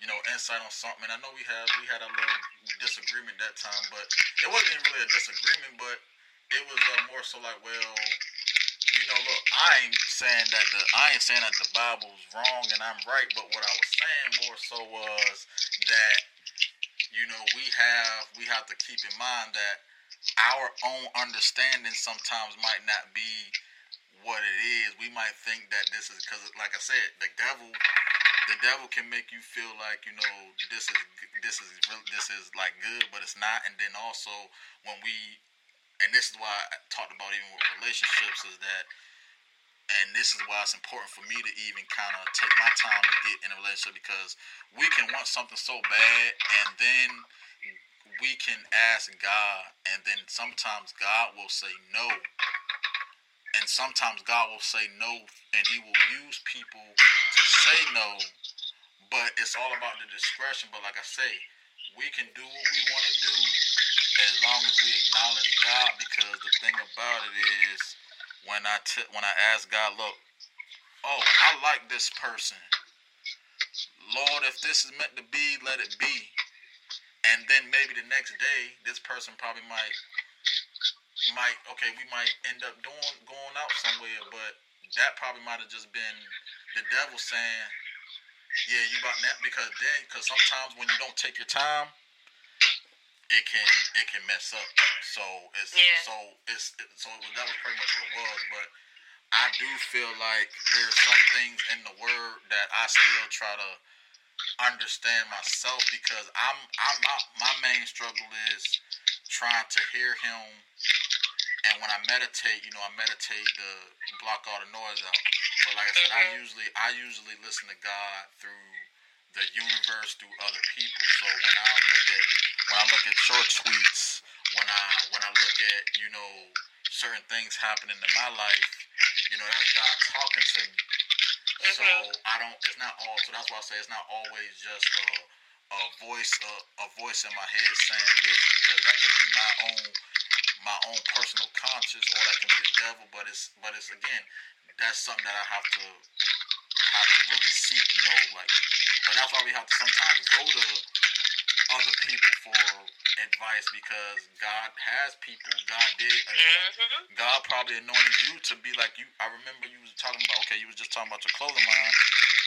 you know, insight on something. And I know we had we had a little disagreement that time, but it wasn't even really a disagreement, but it was uh, more so like, well, you know, look, I ain't saying that the I ain't saying that the Bible's wrong and I'm right, but what I was saying more so was that, you know, we have we have to keep in mind that our own understanding sometimes might not be what it is. We might think that this is because, like I said, the devil, the devil can make you feel like you know this is this is this is like good, but it's not. And then also when we, and this is why I talked about even with relationships is that. And this is why it's important for me to even kind of take my time to get in a relationship because we can want something so bad and then we can ask God, and then sometimes God will say no. And sometimes God will say no, and He will use people to say no. But it's all about the discretion. But like I say, we can do what we want to do as long as we acknowledge God. Because the thing about it is, when I t- when I ask God, look, oh, I like this person. Lord, if this is meant to be, let it be. And then maybe the next day, this person probably might might okay, we might end up doing going out somewhere, but that probably might have just been the devil saying, "Yeah, you about that," because then because sometimes when you don't take your time, it can it can mess up. So it's Yeah. so it's it, so it was, that was pretty much what it was. But I do feel like there's some things in the word that I still try to understand myself because I'm I'm my, my main struggle is trying to hear him and when I meditate, you know, I meditate to block all the noise out. But like I said, I Mhm. usually I usually listen to God through the universe, through other people. So when I look at when I look at short tweets, when I when I look at, you know, certain things happening in my life, you know, that's God talking to me. So Mhm. I don't. It's not all. So that's why I say it's not always just a, a voice, a, a voice in my head saying this, because that can be my own, my own personal conscience, or that can be the devil. But it's, but it's again, that's something that I have to, have to really seek. You know, like, but that's why we have to sometimes go to other people for advice because God has people. God did. Mhm. God probably anointed you to be like you. I remember you was talking about okay, you was just talking about your clothing line,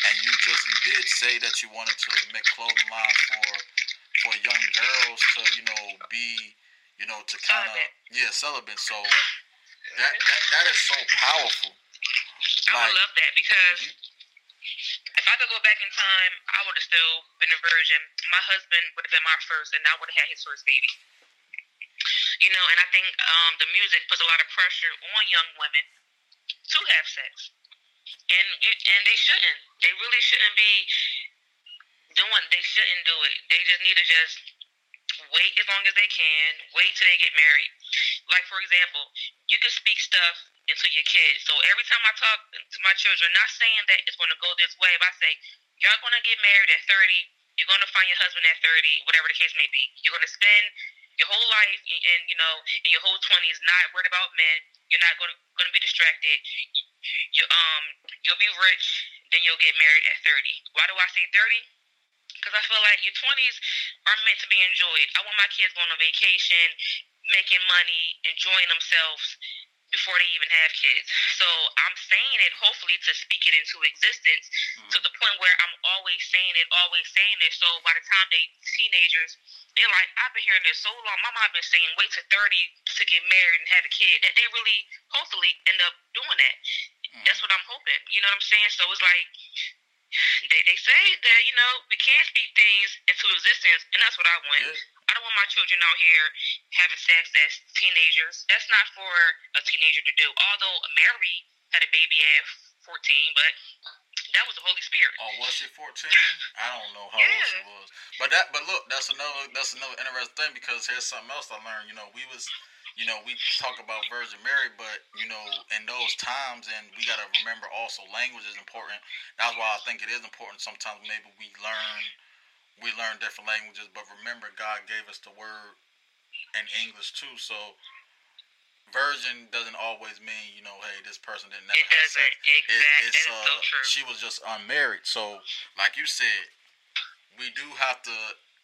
and you just you did say that you wanted to make clothing lines for for young girls to you know be you know to kind of yeah celibate. So that that that is so powerful. I Like- love that because Mhm. If I could go back in time, I would have still been a virgin. My husband would have been my first, and I would have had his first baby. You know, and I think um, the music puts a lot of pressure on young women to have sex, and and they shouldn't. They really shouldn't be doing. They shouldn't do it. They just need to just wait as long as they can. Wait till they get married. Like for example, you can speak stuff into your kids. So every time I talk to my children, not saying that it's going to go this way, but I say y'all going to get married at 30. You're going to find your husband at 30, whatever the case may be. You're going to spend your whole life and, you know in your whole 20s not worried about men. You're not going to going to be distracted. You um you'll be rich, then you'll get married at 30. Why do I say 30? Because I feel like your 20s are meant to be enjoyed. I want my kids going on vacation, making money, enjoying themselves before they even have kids. So I'm saying it hopefully to speak it into existence mm. to the point where I'm always saying it, always saying it. So by the time they teenagers, they're like, I've been hearing this so long. My mom been saying wait to 30 to get married and have a kid. That they really hopefully end up doing that. Mm. That's what I'm hoping. You know what I'm saying? So it's like they, they say that, you know, we can't speak things into existence and that's what I want. Yeah. I don't want my children out here having sex as teenagers. That's not for a teenager to do. Although Mary had a baby at 14, but that was the Holy Spirit. Oh, was she fourteen? I don't know how old she was. But that, but look, that's another that's another interesting thing because here's something else I learned. You know, we was, you know, we talk about Virgin Mary, but you know, in those times, and we gotta remember also language is important. That's why I think it is important. Sometimes maybe we learn, we learn different languages, but remember, God gave us the word in English too. So. Virgin doesn't always mean you know, hey, this person didn't never It have sex it, Exact. it's uh so true. she was just unmarried so like you said we do have to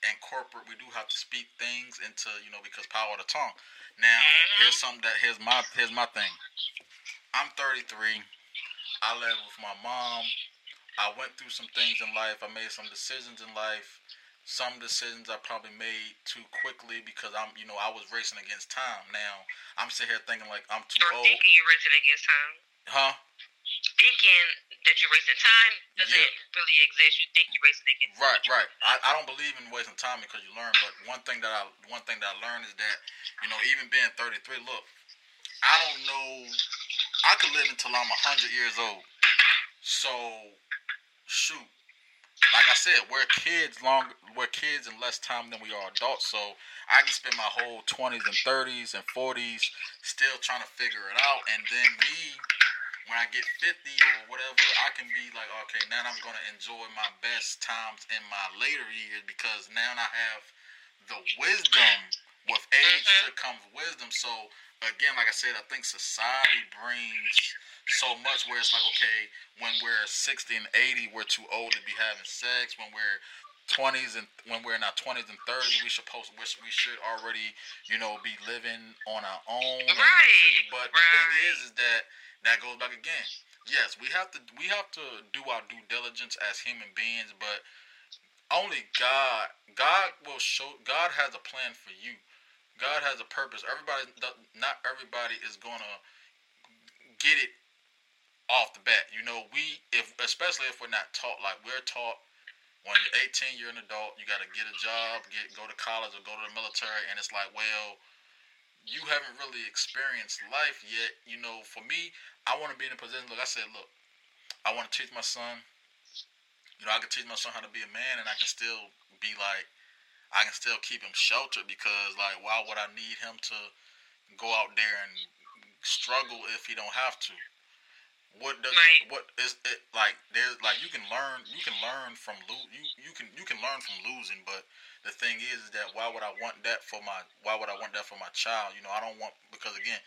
incorporate we do have to speak things into you know because power of the tongue now Mhm. here's something that here's my here's my thing i'm 33 i live with my mom i went through some things in life i made some decisions in life some decisions I probably made too quickly because I'm, you know, I was racing against time. Now I'm sitting here thinking like I'm too You're old, thinking you're racing against time. huh? Thinking that you're wasting time doesn't Yeah. really exist. You think you're racing against Right, right. I, I don't believe in wasting time because you learn. But one thing that I one thing that I learned is that you know even being 33, look, I don't know. I could live until I'm 100 years old. So shoot, like I said, we're kids long. We're kids in less time than we are adults. So I can spend my whole 20s and 30s and 40s still trying to figure it out, and then me when I get 50 or whatever, I can be like, okay, now I'm going to enjoy my best times in my later years because now I have the wisdom. With age Mhm. should comes wisdom. So, again, like I said, I think society brings so much where it's like, okay, when we're 60 and 80, we're too old to be having sex. When we're 20s and when we're in our 20s and 30s, we supposed we should already, you know, be living on our own. Right. but right. the thing is, is that that goes back again. Yes, we have to we have to do our due diligence as human beings, but only God God will show God has a plan for you. God has a purpose. Everybody not everybody is going to get it off the bat. You know, we if especially if we're not taught like we're taught when you're 18, you're an adult, you got to get a job, get go to college or go to the military, and it's like, well, you haven't really experienced life yet. You know, for me, I want to be in a position. Look, I said, look, I want to teach my son. You know, I can teach my son how to be a man, and I can still be like, I can still keep him sheltered because, like, why would I need him to go out there and struggle if he don't have to? What does right. what is it like? There's like you can learn you can learn from lose you you can you can learn from losing, but the thing is, is that why would I want that for my why would I want that for my child? You know, I don't want because again,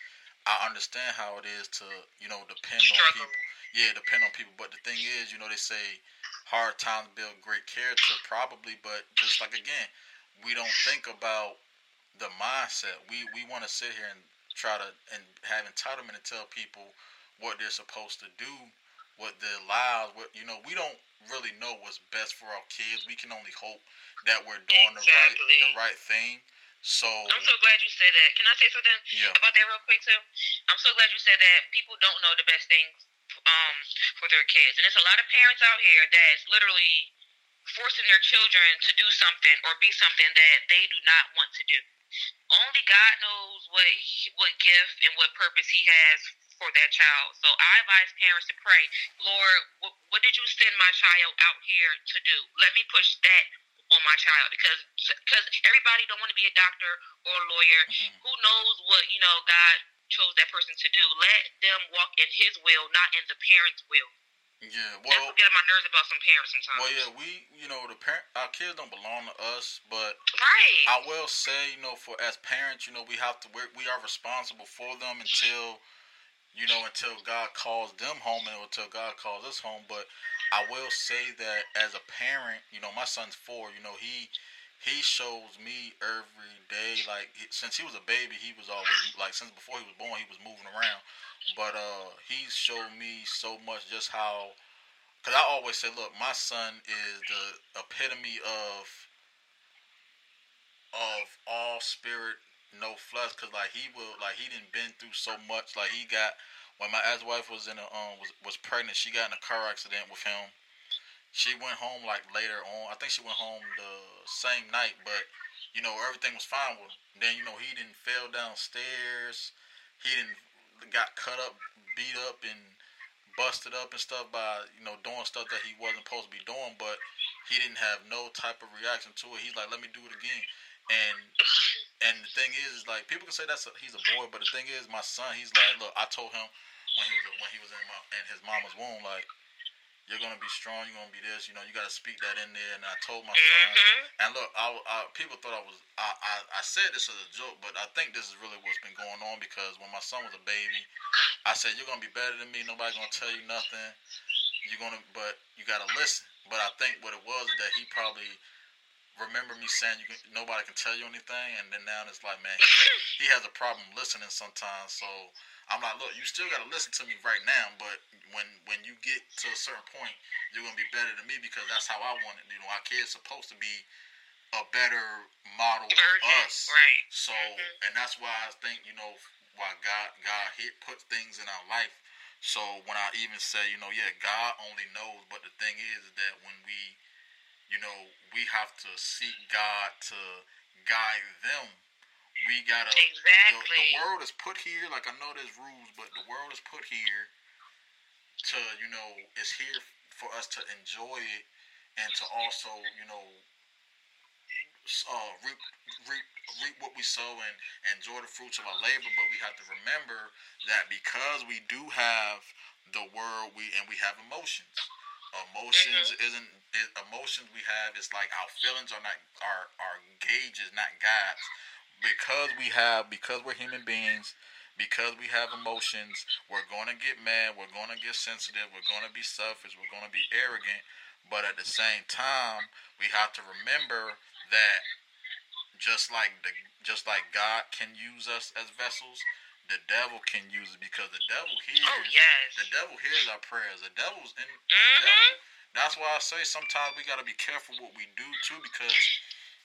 I understand how it is to you know depend Struggle. on people. Yeah, depend on people. But the thing is, you know, they say hard times build great character, probably. But just like again, we don't think about the mindset. We we want to sit here and try to and have entitlement and tell people what they're supposed to do, what their lives, what you know, we don't really know what's best for our kids. We can only hope that we're doing exactly. the right the right thing. So I'm so glad you said that. Can I say something yeah. about that real quick too? I'm so glad you said that. People don't know the best things um, for their kids, and there's a lot of parents out here that's literally forcing their children to do something or be something that they do not want to do. Only God knows what what gift and what purpose He has for that child. So I advise parents to pray, Lord, what, what did you send my child out here to do? Let me push that on my child because because everybody don't want to be a doctor or a lawyer. Mm-hmm. Who knows what you know God chose that person to do? Let them walk in His will, not in the parents' will. Yeah, well, that's what gets my nerves about some parents sometimes. Well, yeah, we, you know, the parent, our kids don't belong to us, but right. I will say, you know, for as parents, you know, we have to, we are responsible for them until you know, until God calls them home and until God calls us home. But I will say that as a parent, you know, my son's four. You know, he he shows me every day. Like since he was a baby, he was always like since before he was born, he was moving around. But uh, he's showed me so much just how. Cause I always say, look, my son is the epitome of of all spirit no flesh because like he will like he didn't been through so much. Like he got when my ex wife was in a um was was pregnant she got in a car accident with him. She went home like later on. I think she went home the same night but you know everything was fine with him. Then you know he didn't fell downstairs. He didn't got cut up beat up and busted up and stuff by you know doing stuff that he wasn't supposed to be doing but he didn't have no type of reaction to it. He's like let me do it again. And and the thing is, is like people can say that's a, he's a boy, but the thing is, my son, he's like, look, I told him when he was when he was in, my, in his mama's womb, like you're gonna be strong. You're gonna be this. You know, you gotta speak that in there. And I told my son. Mm-hmm. And look, I, I, people thought I was. I, I, I said this as a joke, but I think this is really what's been going on because when my son was a baby, I said you're gonna be better than me. Nobody gonna tell you nothing. You're gonna, but you gotta listen. But I think what it was is that he probably remember me saying you can, nobody can tell you anything, and then now it's like, man, he, has, he has a problem listening sometimes. So I'm like, look, you still gotta listen to me right now, but when when you get to a certain point, you're gonna be better than me because that's how I want it. You know, our kids supposed to be a better model Virgin, of us. Right. So, mm-hmm. and that's why I think you know why God God hit put things in our life. So when I even say, you know, yeah, God only knows, but the thing is that when we you know, we have to seek God to guide them. We gotta exactly. The, the world is put here. Like I know there's rules, but the world is put here to you know it's here for us to enjoy it and to also you know uh, reap, reap, reap what we sow and enjoy the fruits of our labor. But we have to remember that because we do have the world, we and we have emotions. Emotions mm-hmm. isn't it, emotions we have. It's like our feelings are not our our gauges, not guides. Because we have because we're human beings, because we have emotions, we're going to get mad, we're going to get sensitive, we're going to be selfish, we're going to be arrogant. But at the same time, we have to remember that just like the just like God can use us as vessels, the devil can use it because the devil hears Oh yes. the devil hears our prayers. The devil's in the Mhm. devil. That's why I say sometimes we gotta be careful what we do too because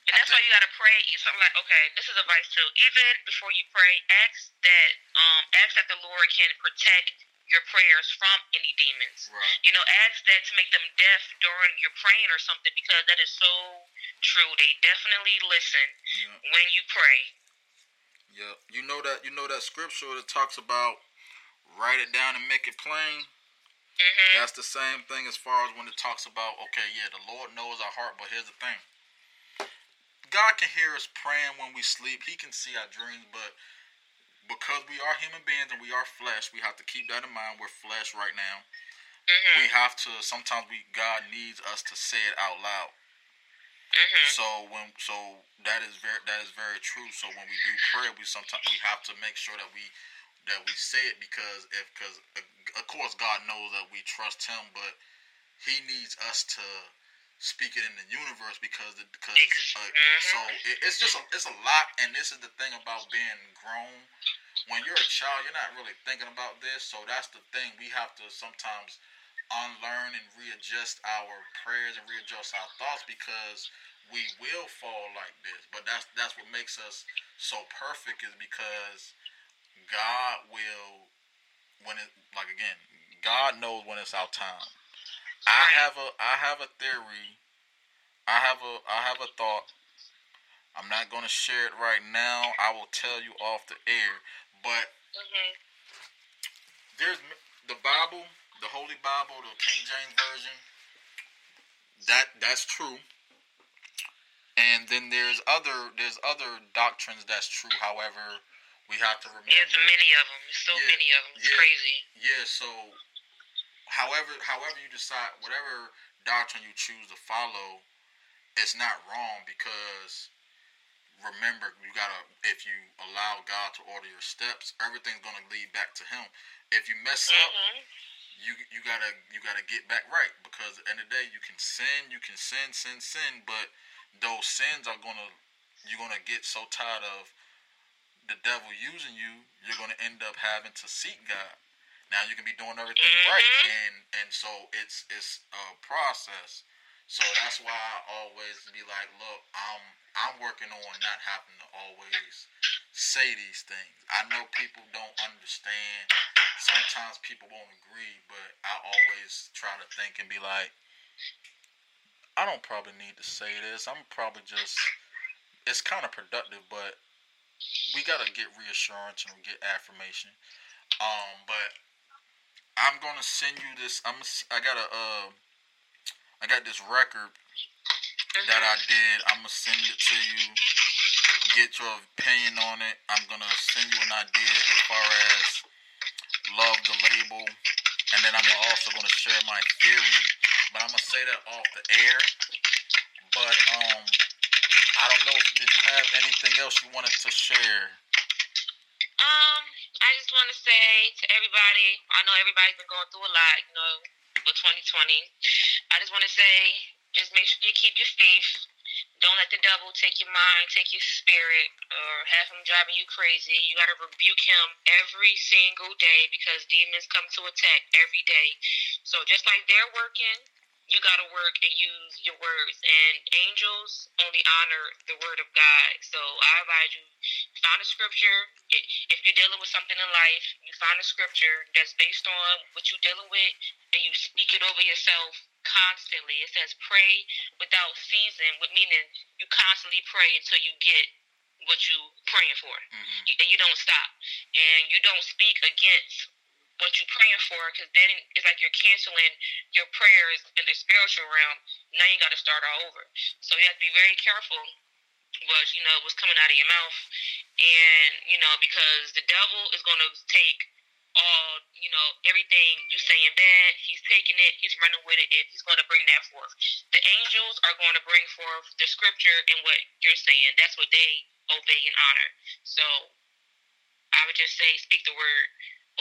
And that's why you gotta pray. Something like, okay, this is advice too. Even before you pray, ask that um ask that the Lord can protect your prayers from any demons. right. You know, ask that to make them deaf during your praying or something because that is so true. They definitely listen Yeah. when you pray. Yeah. You know that you know that scripture that talks about write it down and make it plain. Mhm. That's the same thing as far as when it talks about, okay, yeah, the Lord knows our heart, but here's the thing. God can hear us praying when we sleep. He can see our dreams, but because we are human beings and we are flesh, we have to keep that in mind. We're flesh right now. Mhm. We have to sometimes we God needs us to say it out loud. Mhm. So when so that is very that is very true. So when we do prayer, we sometimes we have to make sure that we that we say it because if because of course God knows that we trust Him, but He needs us to speak it in the universe because the, because uh, Mhm. so it, it's just a, it's a lot. And this is the thing about being grown. When you're a child, you're not really thinking about this. So that's the thing. We have to sometimes unlearn and readjust our prayers and readjust our thoughts because we will fall like this. But that's that's what makes us so perfect is because God will when it like again, God knows when it's our time. I have a I have a theory. I have a I have a thought. I'm not going to share it right now. I will tell you off the air. But Mhm. there's the Bible, the Holy Bible, the King James version. That that's true. And then there's other there's other doctrines that's true. However, we have to remember. There's many of them. There's so Yeah, many of them. It's yeah. crazy. Yeah, so however however you decide whatever doctrine you choose to follow, it's not wrong because remember you gotta if you allow God to order your steps, everything's gonna lead back to him. If you mess up, Mhm. You you gotta you gotta get back right because at the end of the day you can sin, you can sin, sin, sin, but those sins are gonna you're gonna get so tired of the devil using you, you're gonna end up having to seek God. Now you can be doing everything right, Mhm. and and so it's it's a process. So that's why I always be like, look, I'm I'm working on not having to always say these things. I know people don't understand. Sometimes people won't agree, but I always try to think and be like, I don't probably need to say this. I'm probably just it's kind of productive, but we gotta get reassurance and get affirmation. Um, but I'm gonna send you this. I'm I got a uh, I got this record that I did. I'm gonna send it to you. Get your opinion on it. I'm gonna send you an idea as far as love the label, and then I'm also gonna share my theory. But I'm gonna say that off the air. But um, I don't know. Did you have anything else you wanted to share? Um, I just want to say to everybody, I know everybody's been going through a lot, you know, with 2020. I just want to say, just make sure you keep your faith. Don't let the devil take your mind, take your spirit, or have him driving you crazy. You got to rebuke him every single day because demons come to attack every day. So just like they're working, you got to work and use your words. And angels only honor the word of God. So I advise you find a scripture. If you're dealing with something in life, you find a scripture that's based on what you're dealing with, and you speak it over yourself constantly. It says pray without ceasing, with meaning you constantly pray until you get what you praying for, Mm-hmm. You- and you don't stop, and you don't speak against what you're praying for, because then it's like you're canceling your prayers in the spiritual realm. Now you got to start all over. So you have to be very careful what you know what's coming out of your mouth, and you know because the devil is going to take all you know everything you saying bad. He's taking it. He's running with it. And he's going to bring that forth. The angels are going to bring forth the scripture and what you're saying. That's what they obey and honor. So I would just say speak the word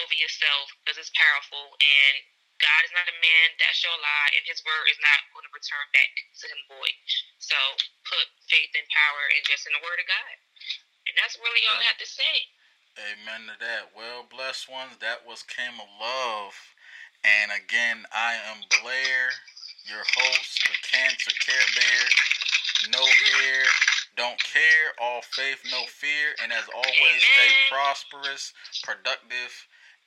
over yourself because it's powerful and God is not a man that shall lie, and His word is not going to return back to Him void. So put faith and power in just in the word of God, and that's really all I have to say. Amen to that. Well, blessed ones, that was Kima Love. And again, I am Blair, your host, the Cancer Care Bear. No hair, don't care, all faith, no fear. And as always, Amen. stay prosperous, productive,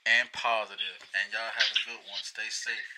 and positive. And y'all have a good one. Stay safe.